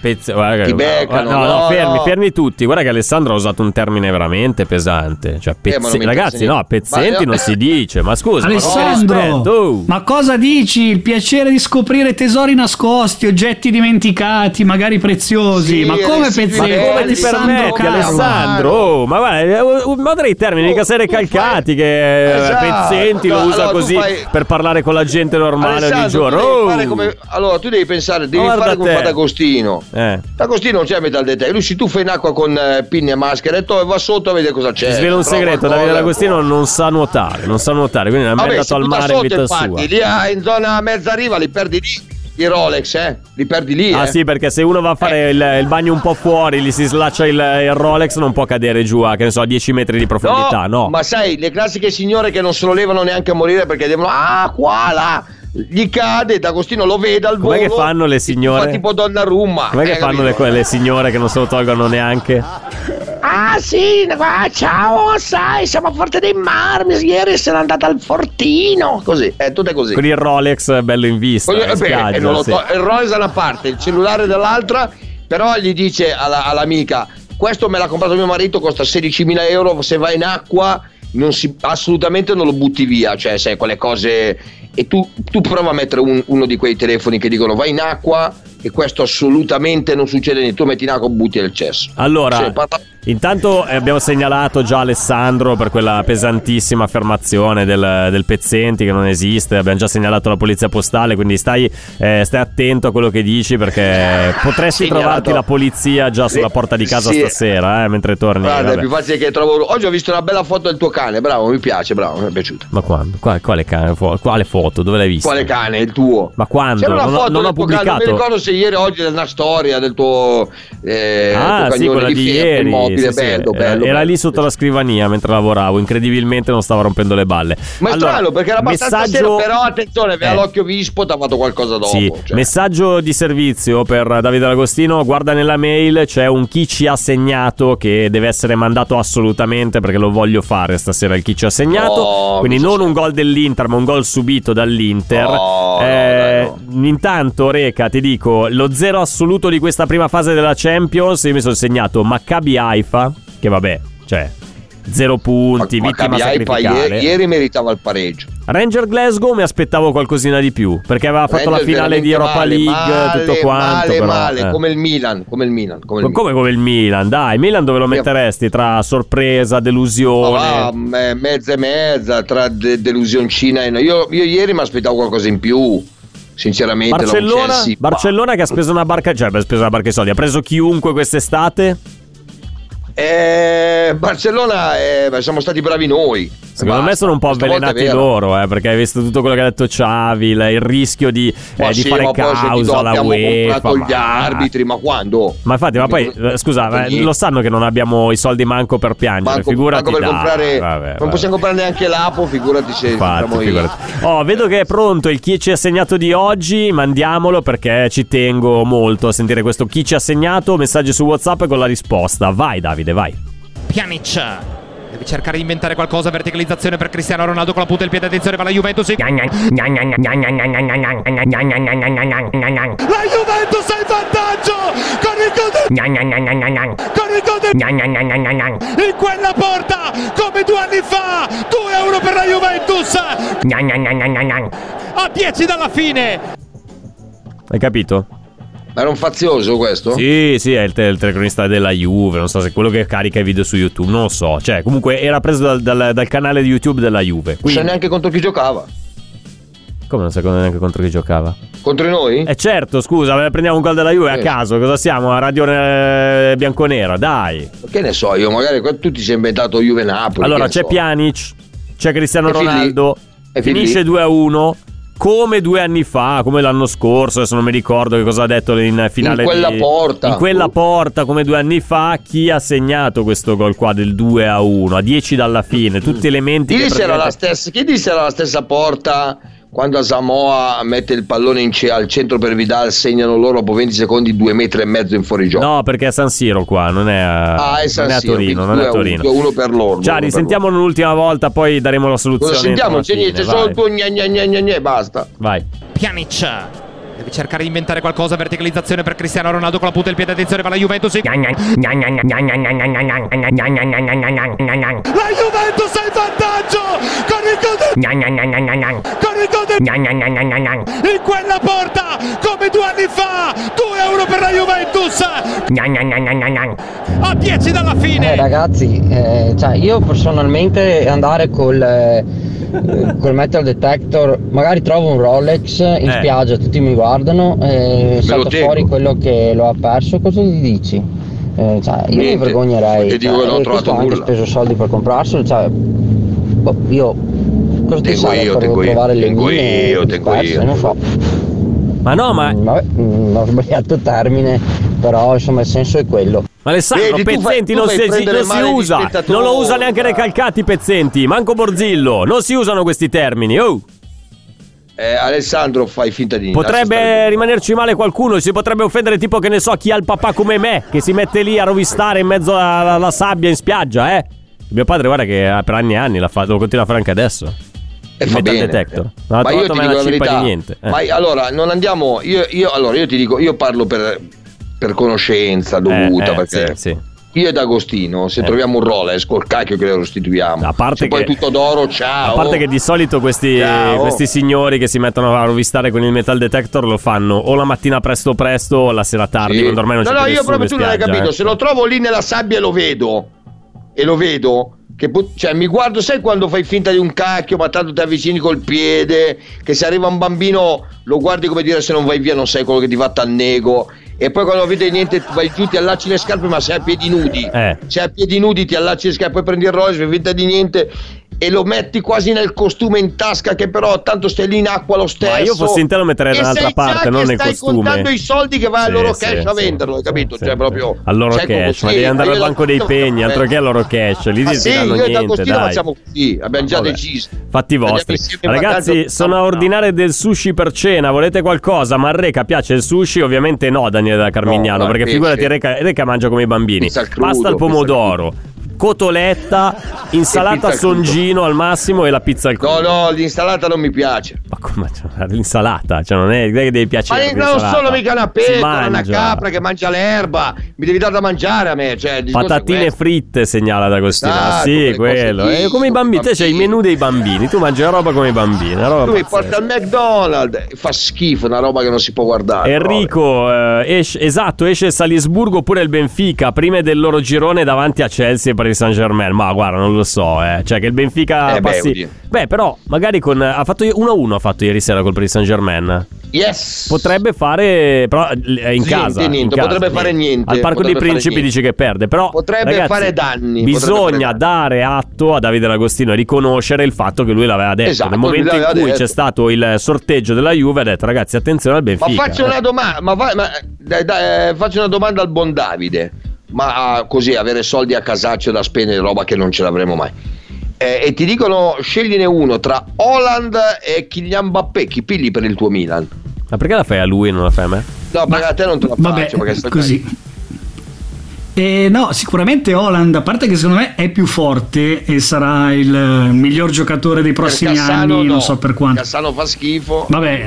Pezz- guarda che- Ti beccano, no, no, no, fermi, no. fermi tutti. Guarda che Alessandro ha usato un termine veramente pesante. Cioè, Eh, ma pezze- mi ragazzi, no, pezzenti. Ma- non si dice. Ma scusa, ma con Alessandro, rispetto, oh. ma cosa dici? Il piacere di scoprire tesori nascosti, oggetti dimenticati, magari preziosi. Sì, ma come residui pezzenti? belli, come ti permetti, Caro. Alessandro? Oh, ma guarda, eh, oh, ma dei termini mica tu fai- calcati che eh, Esatto. pezzenti lo usa allora così fai- per parlare con la gente normale ogni giorno. Oh. come- allora tu devi pensare, devi Guarda fare come te. fa D'Agostino. Eh. D'Agostino non c'è metal detector, lui si tuffa in acqua con eh, pinne e maschere e va sotto a vedere cosa c'è. Ti svelo un segreto. Davide D'Agostino non sa nuotare, non sa nuotare, quindi non è mai Vabbè, andato al mare in sotto, vita infatti, sua. lì ah, in zona mezza riva li perdi lì. I Rolex, eh? Li perdi lì, Ah eh? sì, perché se uno va a fare il, il bagno un po' fuori, gli si slaccia il, il Rolex, non può cadere giù a, che ne so, a 10 metri di profondità, no? ma sai, le classiche signore che non se lo levano neanche a morire perché devono. Ah, qua, là. Gli cade, D'Agostino lo vede al Com'è volo. che fanno le Fa signore? tipo Donnarumma. Com'è che eh, fanno le, quelle signore che non se lo tolgono neanche? Ah sì, qua, ciao, sai, siamo a Forte dei Marmi, ieri sono andata al Fortino. Così, è tutto così. Con il Rolex bello in vista, in eh, beh, spiaggia, lo sì. to- il Rolex da una parte, il cellulare dall'altra, però gli dice alla- all'amica, questo me l'ha comprato mio marito, costa 16.000 euro, se va in acqua non si- assolutamente non lo butti via, cioè sai, quelle cose... E tu, tu prova a mettere un- uno di quei telefoni che dicono vai in acqua e questo assolutamente non succede niente, tu metti in acqua e butti nel cesso. Allora, Cioè, parla- intanto eh, abbiamo segnalato già Alessandro per quella pesantissima affermazione del, del Pezzenti che non esiste. Abbiamo già segnalato la polizia postale, quindi stai, eh, stai attento a quello che dici perché potresti Segnalato. trovarti la polizia già sulla porta di casa Sì. stasera, eh, mentre torni. Guarda, è vabbè. più facile che trovo. Oggi ho visto una bella foto del tuo cane, bravo, mi piace, bravo, mi è piaciuto. Ma quando? Quale, quale, cane- fo- quale foto? Dove l'hai vista? Quale cane? Il tuo? Ma quando? C'era una Non ho- foto non ho del tuo cane, non mi pubblicato. ricordo se ieri o oggi è una storia del tuo, eh, Ah, tuo sì, cagnone quella di Fiat ieri. immobile, sì, sì. bello, Era- bello. Era bello. lì sotto la scrivania mentre lavoravo. Incredibilmente non stava rompendo le balle. Ma è Allora, strano perché era abbastanza messaggio- sera, però attenzione, aveva Eh. l'occhio vispo, ti ha fatto qualcosa dopo. Sì, cioè. messaggio di servizio per Davide D'Agostino. Guarda nella mail, c'è un chi ci ha segnato che deve essere mandato assolutamente perché lo voglio fare stasera. Il chi ci ha segnato. No, Quindi chi ci non ha un gol dell'Inter, ma un gol subito dall'Inter. No, Eh, dai, no. Intanto, Reca, ti dico lo zero assoluto di questa prima fase della Champions. Io mi sono segnato Maccabi Haifa, che vabbè, cioè. Zero punti, Ma- vittima Maccabi Haifa sacrificale. ieri, ieri meritava il pareggio. Ranger Glasgow mi aspettavo qualcosina di più perché aveva fatto la Rangers finale di Europa male, League, male, tutto quanto. Male, però, male, eh. come il Milan, come il Milan. Come il come come il Milan, dai, Milan dove lo metteresti tra sorpresa, delusione? me- mezza e mezza tra de- delusioncina e no. Io, io ieri mi aspettavo qualcosa in più. Sinceramente, Barcellona, Chelsea, Barcellona che ha speso una barca, cioè ha speso una barca di soldi, ha preso chiunque quest'estate. Eh, Barcellona, eh, siamo stati bravi noi. Secondo Basta. me sono un po' avvelenati loro, eh, perché hai visto tutto quello che ha detto Xavi, il, rischio di, eh, di sì, fare causa alla UEFA. ma- gli arbitri, ma quando? Ma infatti, ma poi, eh, scusa, lo sanno che non abbiamo i soldi manco per piangere, Manco, figurati manco per dai, comprare, vabbè, non vabbè. possiamo comprare neanche l'Apo, figurati se Infatti, figurati. Oh, vedo che è pronto il chi ci ha segnato di oggi. Mandiamolo perché ci tengo molto a sentire questo chi ci ha segnato. Messaggi su WhatsApp con la risposta. Vai, Davide, vai. Pjanic deve cercare di inventare qualcosa verticalizzazione per Cristiano Ronaldo con la punta del piede attenzione per la Juventus la Juventus è in vantaggio con il gol con il gol in quella porta come due anni fa 2 euro per la Juventus a 10 dalla fine Hai capito? Ma era un fazioso questo? Sì, sì, è il, te- il telecronista della Juve. Non so se è quello che carica i video su YouTube. Non lo so. Cioè, comunque era preso dal, dal- dal canale di YouTube della Juve. Non sa Quindi, neanche contro chi giocava. come non sai neanche contro chi giocava? Contro noi? Eh certo, scusa, prendiamo un gol della Juve a Sì. caso. Cosa siamo? A Radio eh, Bianconera, dai. Che ne so io, magari tu ti sei inventato Juve Napoli. Allora c'è so. Pjanic, c'è Cristiano E. Ronaldo, fin finisce lì. 2 a 1. Come due anni fa, come l'anno scorso, adesso non mi ricordo che cosa ha detto in finale. In quella di- porta. In quella porta, come due anni fa, chi ha segnato questo gol qua del 2 a 1, a 10 dalla fine, tutti elementi Chi che disse, era la praticamente- stessa, chi disse era la stessa porta quando a Samoa mette il pallone in ce- al centro per Vidal, segnano loro dopo 20 secondi due metri e mezzo in fuorigioco. No, perché è San Siro qua, non è a, ah, è San non è a Siro, Torino, non è a Torino. uno, per loro. Ciao, uno per risentiamo un'ultima volta, poi daremo la loro. soluzione. Cosa sentiamo? c'è niente, solo il tuo gna gna gna gna gna e basta. Vai. Pjanic Devi cercare di inventare qualcosa, verticalizzazione per Cristiano Ronaldo con la punta del piede, attenzione per la Juventus. La Juventus ha il vantaggio con il gol del... con il gol del... in quella porta come due anni fa 2 euro per la Juventus a 10 dalla fine Eh, ragazzi, eh, cioè, io personalmente andare col, eh, col metal detector, magari trovo un Rolex in Eh. spiaggia, tutti mi guardano, e lo salta fuori quello che lo ha perso, cosa gli dici? Eh, cioè, io mi Niente. vergognerei. Ti dico cioè, che non ho trovato ha anche nulla. speso soldi per comprarselo, cioè, boh, io cosa ti serve io, per tengo io, trovare le tengo mie io, tengo perse? io. Non so. Ma no, ma. Mm, Vabbè, mm, ho sbagliato termine, però insomma il senso è quello. Ma Alessandro, Vedi, fai- pezzenti tu non, fai si, non si usa. Non lo usa neanche Recalcati pezzenti. Manco Borzillo. Non si usano questi termini. Oh. Eh, Alessandro, fai finta di niente. Potrebbe rimanerci male qualcuno, si potrebbe offendere tipo che ne so chi ha il papà come me, che si mette lì a rovistare in mezzo alla, alla sabbia in spiaggia, eh. Mio padre guarda che eh, per anni e anni l'ha fatto, lo continua a fare anche adesso. E il fa bene. detector. Non ha Ma io ti dico la verità. di niente. eh. Ma allora, non andiamo. Io, io- allora, io ti dico, io parlo per, per conoscenza dovuta. eh, perché sì, sì. Io ed Agostino, se Eh. troviamo un Rolex, col cacchio che lo restituiamo. A parte se poi che- è tutto d'oro, ciao. A parte che di solito questi, questi signori che si mettono a rovistare con il metal detector lo fanno o la mattina presto presto o la sera tardi, Sì. quando ormai non no, c'è no, più io proprio tu non hai capito. eh. Se lo trovo lì nella sabbia e lo vedo, e lo vedo, che pu- cioè mi guardo, sai quando fai finta di un cacchio, ma tanto ti avvicini col piede, che se arriva un bambino lo guardi come dire se non vai via non sai quello che ti fa al nego. E poi quando vedi niente vai giù, ti allacci le scarpe, ma sei a piedi nudi. Eh. Sei a piedi nudi, ti allacci le scarpe, poi prendi il fai finta di niente. E lo metti quasi nel costume in tasca, che però tanto stai lì in acqua lo stesso. Ma io fossi in te lo metterei da un'altra parte, non nel stai costume. contando i soldi che vai Sì, al loro sì, cash a sì, venderlo, hai capito? sì, cioè, proprio. Al loro cash, ma sì, devi andare al banco dei pegni, altro che al loro cash. Lì Ma ti danno io niente, dai. facciamo così, abbiamo già Vabbè. deciso. Fatti vostri. Ragazzi, sono a ordinare del sushi per cena. Volete qualcosa? Ma a Reca piace il sushi? Ovviamente no, Daniele da Carmignano. No, perché figurati, Reca, Reca mangia come i bambini. Pasta al pomodoro. Cotoletta, insalata songino al massimo e la pizza al No, crudo. no, l'insalata non mi piace. Ma come cioè, l'insalata? Cioè, non è, non è che devi Ma piacere. io non sono mica una pecora, una capra che mangia l'erba. Mi devi dare da mangiare a me. Cioè, Patatine fritte segnala D'Agostino. Esatto, sì, quello. È come i bambini. Te c'hai il menù dei bambini. Tu mangi la roba come i bambini. Roba Tu mi pazzesca. porti al McDonald's, fa schifo, una roba che non si può guardare. Enrico, eh, esce- esatto, esce Salisburgo oppure il Benfica, prime del loro girone davanti a Chelsea e Paris Saint Germain. Ma guarda, non lo so, eh. Cioè che il Benfica Eh, beh, passi... oddio. Beh, però, magari con... Ha fatto 1-1 ha fatto ieri sera col Paris Saint Germain. Yes. Potrebbe fare... Però è in Niente, casa. in niente, casa, potrebbe fare niente, Al Parco dei potrebbe fare Principi dice che perde, però... Potrebbe ragazzi, fare danni, Bisogna fare dare atto a Davide D'Agostino e riconoscere il fatto che lui l'aveva detto. Esatto, Nel momento in cui detto. c'è stato il sorteggio della Juve ha detto ragazzi attenzione al Ma Benfica. faccio una domanda, ma, va- ma- dai, dai, eh, faccio una domanda al buon Davide. Ma ah, così avere soldi a casaccio da spendere, roba che non ce l'avremo mai. Eh, e ti dicono scegliene uno tra Holland e Kylian Mbappé, chi pigli per il tuo Milan? Ma perché la fai a lui e non la fai a me? No, perché a te non te la Vabbè, faccio, perché stai così. E no, sicuramente Holland, a parte che secondo me è più forte e sarà il eh, miglior giocatore dei prossimi Cassano anni, no. non so per quanto. Cassano fa schifo. Vabbè,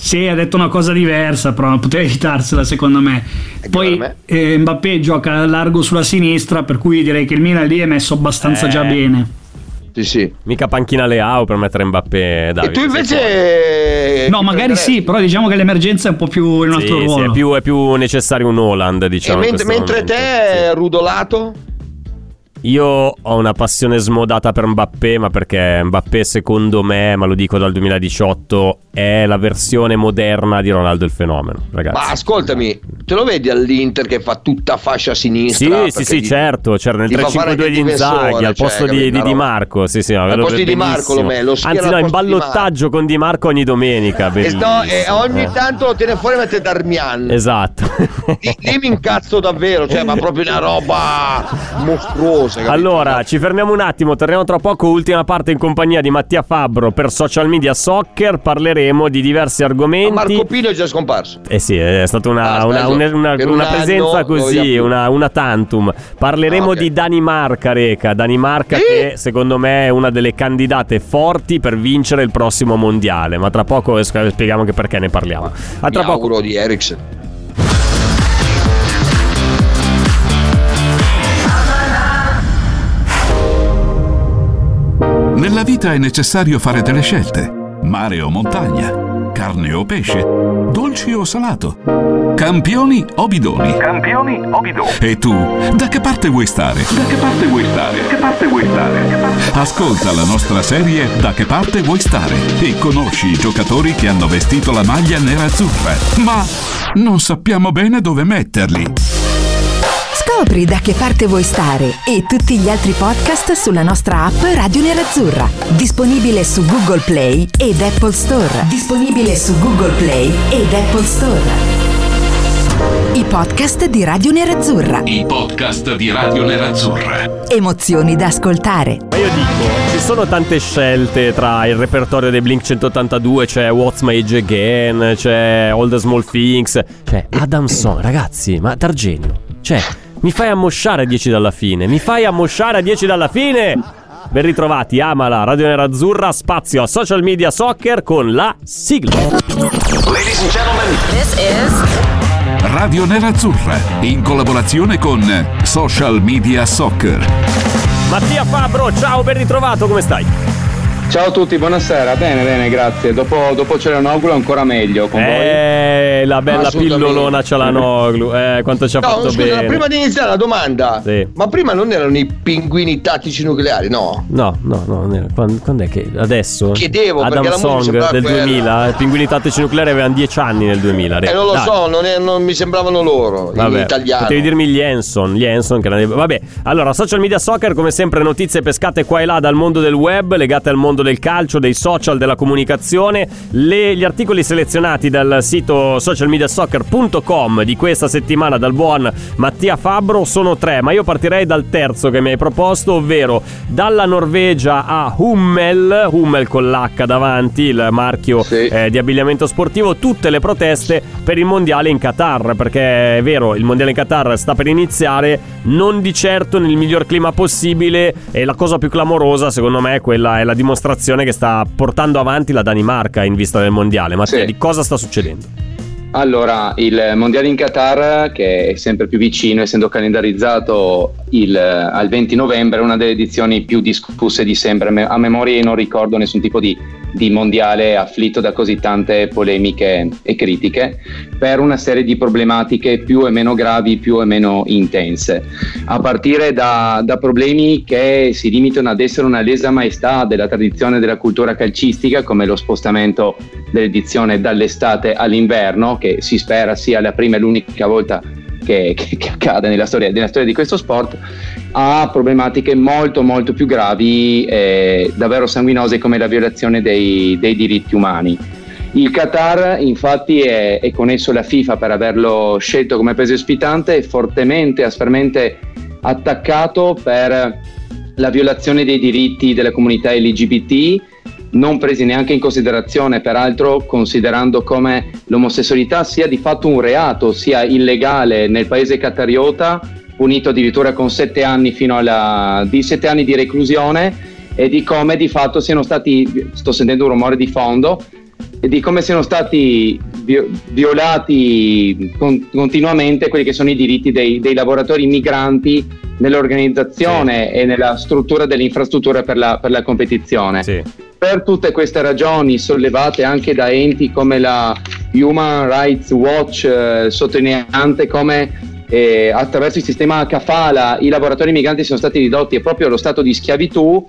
sì, ha detto una cosa diversa, però poteva evitarsela secondo me. Poi eh, Mbappé gioca largo sulla sinistra, per cui direi che il Milan lì è messo abbastanza Eh. già bene. Sì, sì. Mica panchina Leao per mettere Mbappé Davide. e tu invece... No, magari prenderesti? sì, però diciamo che l'emergenza è un po' più in un altro Sì, sì, ruolo. è, più, è più necessario un Holland, E diciamo. mentre, questo mentre momento. te, Rudolato? Io ho una passione smodata per Mbappé, ma perché Mbappé, secondo me, ma lo dico dal 2018, è la versione moderna di Ronaldo il fenomeno, ragazzi. Ma ascoltami, te lo vedi all'Inter che fa tutta fascia sinistra? Sì, sì, sì, gli- certo. C'era nel gli fa fare 3-5-2 anche di Inzaghi al cioè, posto di, capito, di Di roba. Marco. Sì, sì, Al posto di Di Marco lo me- lo Anzi, no, in posto di ballottaggio con Di Marco ogni domenica. <laughs> E, sto- e ogni Eh. tanto lo tiene fuori e mette Darmian. Esatto. Lì, lì mi incazzo davvero, cioè, ma proprio una roba mostruosa. capito? Allora, ci fermiamo un attimo, torniamo tra poco. Ultima parte in compagnia di Mattia Fabbro per social media soccer. Parleremo parleremo di diversi argomenti. Marco Pino è già scomparso. Eh sì, è stata una, Ah, una, una- una- presenza così, una, una tantum. Parleremo Ah, ok. di Danimarca, Reca. Danimarca che secondo me è una delle candidate forti per vincere il prossimo mondiale. Ma tra poco eh, spieghiamo anche perché ne parliamo. A tra Mi poco. auguro di Eriksen. Nella vita è necessario fare delle scelte. Mare o montagna, carne o pesce, dolci o salato, campioni o bidoni. Campioni o bidoni? E tu, da che parte vuoi stare? Da che parte vuoi stare? Che parte vuoi stare? Ascolta la nostra serie Da che parte vuoi stare e conosci i giocatori che hanno vestito la maglia nera-azzurra, ma non sappiamo bene dove metterli. Scopri da che parte vuoi stare e tutti gli altri podcast sulla nostra app Radio Nerazzurra. Disponibile su Google Play ed Apple Store. Disponibile su Google Play ed Apple Store. I podcast di Radio Nerazzurra. I podcast di Radio Nerazzurra. Emozioni da ascoltare. Ma io dico, ci sono tante scelte tra il repertorio dei Blink 182, c'è What's My Age Again, c'è All the Small Things, c'è Adam Song, ragazzi, ma D'Argenio, cioè, mi fai ammosciare a 10 dalla fine, mi fai ammosciare a 10 dalla fine! Ben ritrovati, Amala, Radio Nerazzurra, spazio a social media soccer con la sigla. Ladies and gentlemen, This is Radio Nerazzurra in collaborazione con Social Media Soccer. Mattia Fabro, ciao, ben ritrovato, come stai? Ciao a tutti, buonasera. Bene, bene, grazie. Dopo, dopo Celenoglu ancora meglio con Eh, la bella pillolona Cialanoglu, eh, quanto ci ha No, fatto scusa, bene. prima di iniziare la domanda, Sì. ma prima non erano i pinguini tattici nucleari? No. No, no, no, non era. Quando, quando è che adesso? Chiedevo, Adam perché Song del quella. 2000, i pinguini tattici nucleari avevano 10 anni nel 2000. Eh, non lo Dai. so, non, è- non mi sembravano loro, in Vabbè, italiano. potevi dirmi gli Enson, gli Enson che erano Vabbè, allora, social media soccer, come sempre, notizie pescate qua e là dal mondo del web, legate al mondo del calcio, dei social, della comunicazione. Le- gli articoli selezionati dal sito socialmediasoccer.com di questa settimana dal buon Mattia Fabbro sono tre, ma io partirei dal terzo che mi hai proposto, ovvero dalla Norvegia a Hummel, Hummel con l'H davanti, il marchio eh, di abbigliamento sportivo, tutte le proteste per il mondiale in Qatar, perché è vero, il mondiale in Qatar sta per iniziare, non di certo nel miglior clima possibile e la cosa più clamorosa secondo me è quella è la dimostrazione che sta portando avanti la Danimarca in vista del mondiale. Mattia, Sì. di cosa sta succedendo? Allora, il mondiale in Qatar, che è sempre più vicino, essendo calendarizzato il- al 20 novembre, è una delle edizioni più discusse di sempre. A memoria io non ricordo nessun tipo di, di mondiale afflitto da così tante polemiche e critiche, per una serie di problematiche più e meno gravi, più e meno intense. A partire da, da problemi che si limitano ad essere una lesa maestà della tradizione della cultura calcistica, come lo spostamento dell'edizione dall'estate all'inverno, che si spera sia la prima e l'unica volta che, che- che accade nella storia, nella storia di questo sport, a problematiche molto molto più gravi, eh, davvero sanguinose come la violazione dei, dei diritti umani. Il Qatar infatti è, e con esso la FIFA per averlo scelto come paese ospitante è fortemente, aspramente attaccato per la violazione dei diritti della comunità LGBT, non presi neanche in considerazione, peraltro considerando come l'omosessualità sia di fatto un reato, sia illegale nel paese qatariota, punito addirittura con sette anni fino alla di sette anni di reclusione e di come di fatto siano stati, sto sentendo un rumore di fondo, e di come siano stati vi- violati con- continuamente quelli che sono i diritti dei, dei lavoratori migranti nell'organizzazione e nella struttura delle infrastrutture per la, per la competizione. Per tutte queste ragioni sollevate anche da enti come la Human Rights Watch, eh, sottolineante come eh, attraverso il sistema Kafala i lavoratori migranti sono stati ridotti proprio allo stato di schiavitù,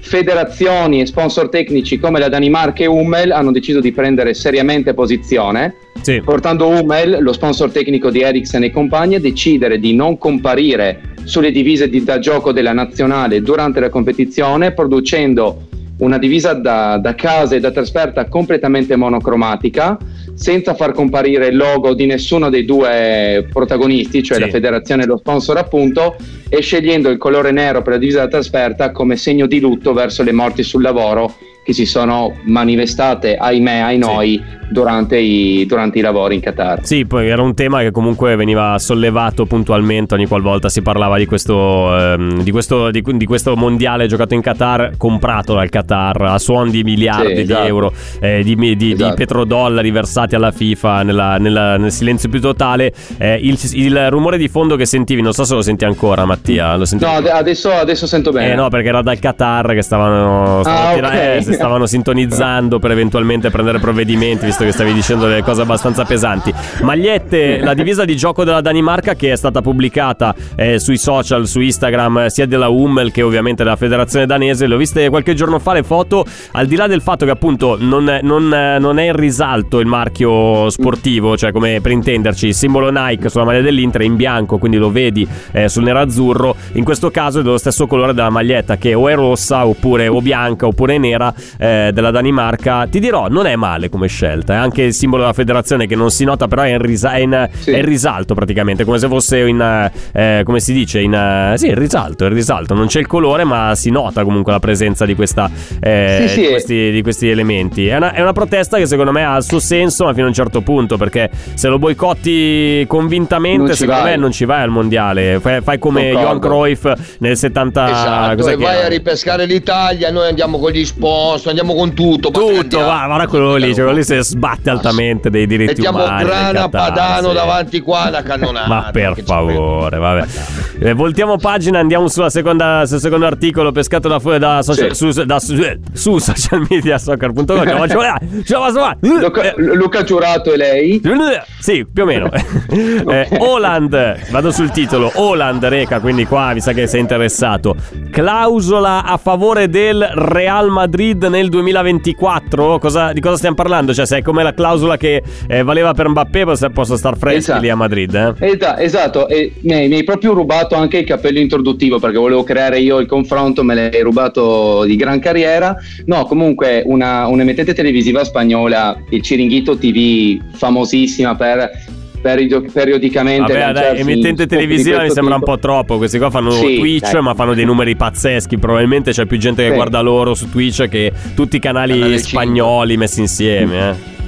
federazioni e sponsor tecnici come la Danimarca e Hummel hanno deciso di prendere seriamente posizione, portando Hummel, lo sponsor tecnico di Ericsson e compagni, a decidere di non comparire sulle divise di- da gioco della nazionale durante la competizione, producendo una divisa da, da casa e da trasferta completamente monocromatica, senza far comparire il logo di nessuno dei due protagonisti, cioè Sì. la federazione e lo sponsor appunto, e scegliendo il colore nero per la divisa da trasferta come segno di lutto verso le morti sul lavoro che si sono manifestate, ahimè, ai noi, durante, i, durante i lavori in Qatar. Sì, poi era un tema che comunque veniva sollevato puntualmente ogni qualvolta si parlava di questo, ehm, di questo, di- di questo mondiale giocato in Qatar, comprato dal Qatar a suon di miliardi Sì, esatto. di euro, eh, di, di- di Esatto. petrodollari versati alla FIFA nella- nella- nel silenzio più totale. Eh, il, il rumore di fondo che sentivi, non so se lo senti ancora, Mattia. Lo senti No, ade- adesso, adesso sento bene. Eh no, perché era dal Qatar che stavano, stavano, Ah, tira- ok. eh, si stavano sintonizzando per eventualmente prendere provvedimenti, <laughs> visto che stavi dicendo delle cose abbastanza pesanti. Magliette, la divisa di gioco della Danimarca che è stata pubblicata eh, sui social, su Instagram, eh, sia della UML che ovviamente della federazione danese. Le ho viste qualche giorno fa le foto, al di là del fatto che appunto non, è- non, eh, non è in risalto il marchio sportivo, cioè come per intenderci, il simbolo Nike sulla maglia dell'Inter è in bianco, quindi lo vedi eh, sul nero-azzurro. In questo caso è dello stesso colore della maglietta che o è rossa oppure o bianca oppure nera eh, della Danimarca. Ti dirò, non è male come scelta. È anche il simbolo della federazione che non si nota, però è in, risa- è in- è in risalto praticamente, come se fosse in, eh, come si dice, in, eh, sì, in risalto, è in risalto. Non c'è il colore, ma si nota comunque la presenza di, questa, eh, Sì, sì. di, questi, di questi elementi. È una, è una protesta che secondo me ha il suo senso, ma fino a un certo punto, perché se lo boicotti convintamente, secondo vai. me non ci vai al mondiale. Fai, fai come Concordo. Johan Cruyff nel 70. Esatto, vai era? a ripescare l'Italia, noi andiamo con gli sponsor, andiamo con tutto. Tutto, va, guarda quello lì, quello lì si sbatte altamente dei diritti Mettiamo umani. del Grana Padano sì. davanti qua da cannonata. Ma per favore, vabbè. Eh, voltiamo pagina, andiamo sulla seconda, sul secondo articolo pescato da, da social, Sì. su, da- su- eh, su social media soccer.com. Faccio- <laughs> eh. Luca, Luca Giurato e lei? Sì, più o meno. <laughs> Eh, Holland, vado sul titolo. Holland reca, quindi qua mi sa che sei interessato. Clausola a favore del Real Madrid nel 2024? Cosa- di cosa stiamo parlando? Cioè, se è come la clausola che eh, valeva per Mbappé, posso, posso star freschi Esatto. lì a Madrid, eh? Esa- esatto, e mi hai, mi hai proprio rubato anche il cappello introduttivo perché volevo creare io il confronto, me l'hai rubato di gran carriera. No, comunque una, un'emittente televisiva spagnola, il Ciringhito TV, famosissima per periodi- periodicamente... Vabbè, dai, emittente televisiva mi sembra un tipo. po' troppo. Questi qua fanno Sì, Twitch, dai. ma fanno dei numeri pazzeschi. Probabilmente c'è più gente che Sì. guarda loro su Twitch che tutti i canali spagnoli messi insieme. Eh.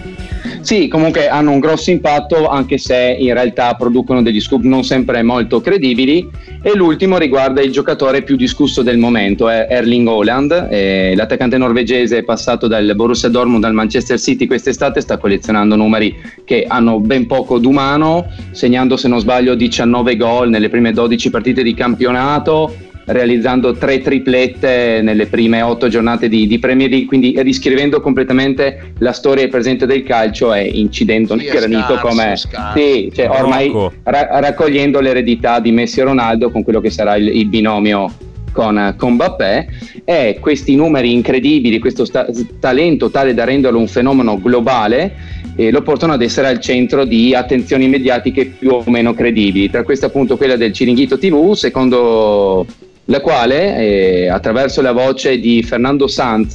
Sì, comunque hanno un grosso impatto anche se in realtà producono degli scoop non sempre molto credibili. E l'ultimo riguarda il giocatore più discusso del momento, è Erling Haaland, eh, l'attaccante norvegese è passato dal Borussia Dortmund al Manchester City quest'estate, sta collezionando numeri che hanno ben poco d'umano, segnando se non sbaglio 19 gol nelle prime 12 partite di campionato, realizzando tre triplette nelle prime otto giornate di, di Premier League, quindi riscrivendo completamente la storia e presente del calcio e incidendo nel granito come sì, cioè ormai ra- raccogliendo l'eredità di Messi e Ronaldo con quello che sarà il, il binomio con, con Mbappé. E questi numeri incredibili, questo sta- talento tale da renderlo un fenomeno globale eh, lo portano ad essere al centro di attenzioni mediatiche più o meno credibili, tra queste appunto quella del Ciringhito TV, secondo la quale eh, attraverso la voce di Fernando Sanz,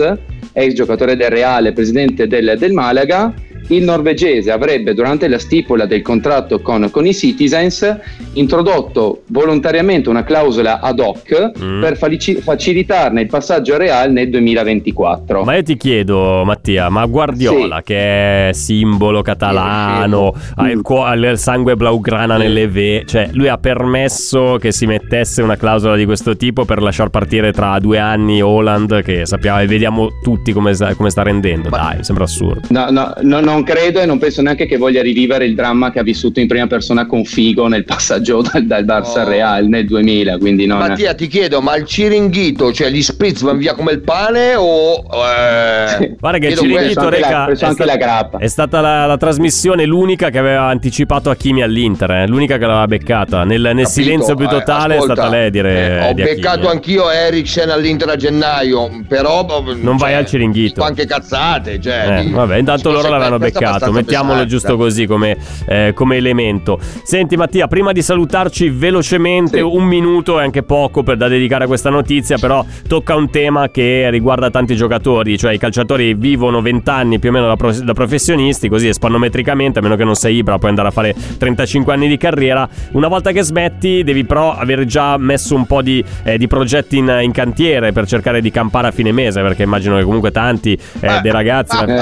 ex giocatore del Reale, presidente del, del Malaga, il norvegese avrebbe durante la stipula del contratto con, con i Citizens introdotto volontariamente una clausola ad hoc Mm. per falici- facilitarne il passaggio a Real nel 2024. Ma io ti chiedo, Mattia, ma Guardiola, Sì. che è simbolo catalano, ha il, cuo- ha il sangue blaugrana nelle vene, cioè lui ha permesso che si mettesse una clausola di questo tipo per lasciar partire tra due anni Holland, che sappiamo e vediamo tutti come, sta- come sta rendendo. Dai, mi sembra assurdo. No, no, no, non credo e non penso neanche che voglia rivivere il dramma che ha vissuto in prima persona con Figo nel passaggio <laughs> dal, dal Barça Oh. Real nel 2000. Quindi non, Mattia, ti chiedo, ma il ciringhito, cioè gli spritz vanno via come il pane o... eh, Guarda che il Ciringhito la- Reca preso è, anche sta- la grappa. è stata la, la trasmissione l'unica che aveva anticipato Hakimi all'Inter, eh, l'unica che l'aveva beccata. Nel, nel Capito? silenzio più Eh, totale è ascolta, stata lei a dire eh, ho di beccato eh. anch'io Eriksen all'Inter a gennaio, però... Non vai al Ciringhito. Anche cazzate, cioè... Eh, di- vabbè, intanto loro l'avevano beccato, abbastanza mettiamolo pesante. giusto così come, eh, come elemento. Senti Mattia, prima di salutarci velocemente, un minuto è anche poco per da dedicare a questa notizia, però tocca un tema che riguarda tanti giocatori, cioè i calciatori vivono 20 anni più o meno da, pro- da professionisti, così spannometricamente, a meno che non sei Ibra, puoi andare a fare 35 anni di carriera. Una volta che smetti devi però aver già messo un po' di, eh, di progetti in, in cantiere per cercare di campare a fine mese, perché immagino che comunque tanti eh, dei ragazzi eh, cioè,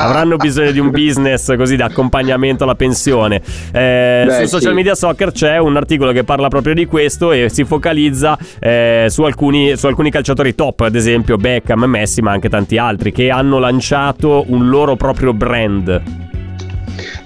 avranno bisogno di un business così da accompagnamento alla pensione. Eh, Beh, su social sì. media soccer c'è un articolo che parla proprio di questo e si focalizza eh, su, alcuni, su alcuni calciatori top, ad esempio Beckham, Messi, ma anche tanti altri, che hanno lanciato un loro proprio brand.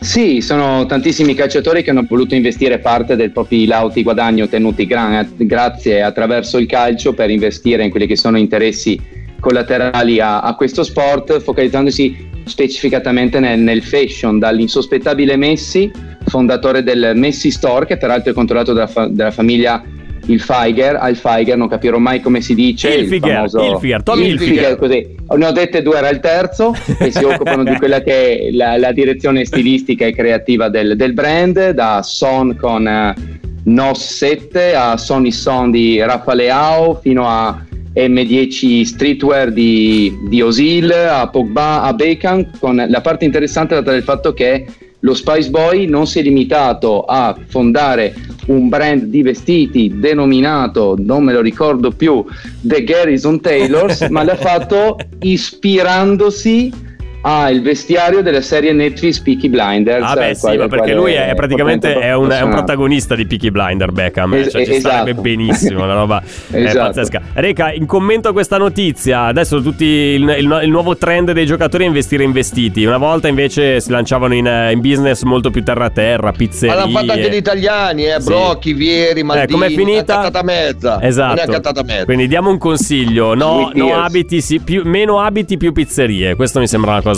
Sì, sono tantissimi calciatori che hanno voluto investire parte del propri lauti guadagni ottenuti gra- grazie attraverso il calcio per investire in quelli che sono interessi collaterali a, a questo sport, focalizzandosi specificatamente nel, nel fashion, dall'insospettabile Messi, fondatore del Messi Store, che peraltro è controllato dalla, fa- dalla famiglia il Feiger, al Feiger, non capirò mai come si dice. Hilfiger, famoso- Hilfiger, Tommy Hilfiger, così. Ne ho dette due, era il terzo, che si <laughs> occupano di quella che è la, la direzione stilistica e creativa del, del brand, da Son con eh, NOS 7 a Sonny Son di Rafaleao fino a M10 Streetwear di, di Osil, a Pogba, a Beckham, con la parte interessante data del fatto che lo Spice Boy non si è limitato a fondare un brand di vestiti denominato, non me lo ricordo più, The Garrison Taylors, <laughs> ma l'ha fatto ispirandosi al vestiario della serie Netflix Peaky Blinders. Ah, beh, al sì, quale- ma perché lui è praticamente è un, è un protagonista di Peaky Blinder Beckham. eh, Es- cioè, ci esatto. starebbe benissimo, una roba eh, <laughs> Esatto. pazzesca. Reca, in commento a questa notizia, adesso tutti il, il- il nuovo trend dei giocatori è investire in vestiti. Una volta invece si lanciavano in, eh, in business molto più terra a terra, pizzerie. Ma l'hanno fatto anche gli italiani, eh, Sì. Brocchi, Vieri, Maldini. com'è finita? È cattata mezza. Non è Esatto. mezza. Quindi diamo un consiglio: no, no abiti, sì, più- meno abiti, più pizzerie. Questo mi sembra una cosa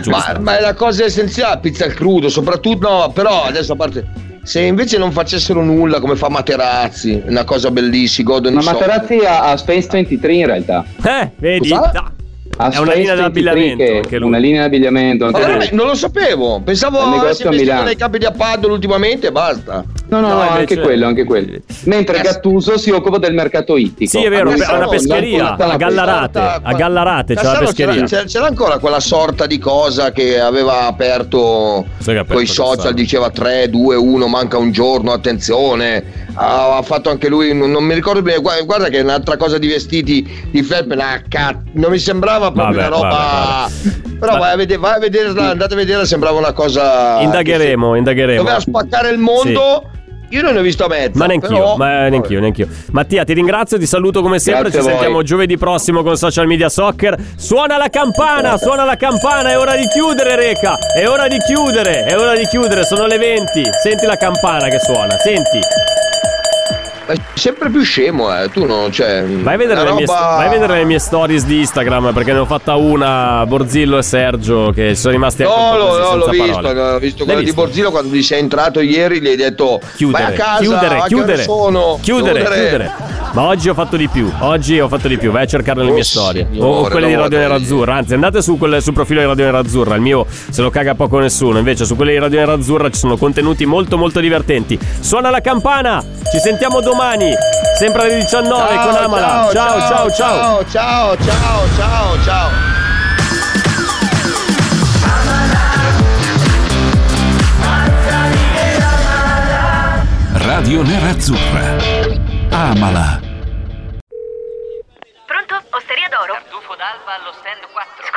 giusta. Ma, ma è la cosa essenziale, pizza al crudo, soprattutto no, però adesso a parte se invece non facessero nulla come fa Materazzi, una cosa bellissima, godono Ma. Materazzi ha, ha Space 23 in realtà. Eh, vedi? Cosa? È una linea di 23 abbigliamento, che- lui. Una linea di abbigliamento. Non lo sapevo, pensavo avessi Milano. nei capi di appaddolo ultimamente e basta. No, no, no, No, anche invece- quello, anche quello. Mentre Gattuso si occupa del mercato ittico. Sì, è vero, ha una pescheria a Gallarate. A Gallarate c'è la pescheria. c'era, ancora quella sorta di cosa che aveva aperto con i social, diceva 3, 2, 1, manca un giorno, attenzione. Ha, fatto anche lui, non, non mi ricordo bene, guarda, che è un'altra cosa di vestiti di felpe, non mi sembrava proprio Vabbè, una roba... vabbè, Però Ma- vai a vedere, vai a vedere, andate a vedere, sembrava una cosa... Indagheremo, indagheremo. Doveva spaccare il mondo, io non ne ho visto mezzo. Ma neanch'io, però- ma neanch'io, neanch'io. Mattia, ti ringrazio, ti saluto come sempre. Grazie Ci a sentiamo giovedì prossimo con Social Media Soccer. Suona la campana, suona la campana, è ora di chiudere, Reca. È ora di chiudere, è ora di chiudere, sono le 20. Senti la campana che suona, senti. È sempre più scemo, eh. Tu non, cioè. Vai a, vedere le mie, roba- vai a vedere le mie stories di Instagram perché ne ho fatta una Borzillo e Sergio che sono rimasti No, po' no, no, l'ho visto, ho visto quello di? Borzillo quando gli sei entrato ieri, gli hai detto chiudere, vai a casa, chiudere, a chiudere, sono? chiudere, chiudere. Ma oggi ho fatto di più. Oggi ho fatto di più. Vai a cercare le Oh, mie storie. O, o signore, quelle di Radio no, Nerazzurra. Anzi, andate su quel, sul profilo di Radio Nerazzurra. Il mio se lo caga poco nessuno. Invece, su quelle di Radio Nerazzurra ci sono contenuti molto, molto divertenti. Suona la campana. Ci sentiamo domani. Sempre alle 19 con Amala. Ciao, ciao, ciao. ciao, ciao, ciao, ciao, ciao. Radio Nerazzurra. Amala.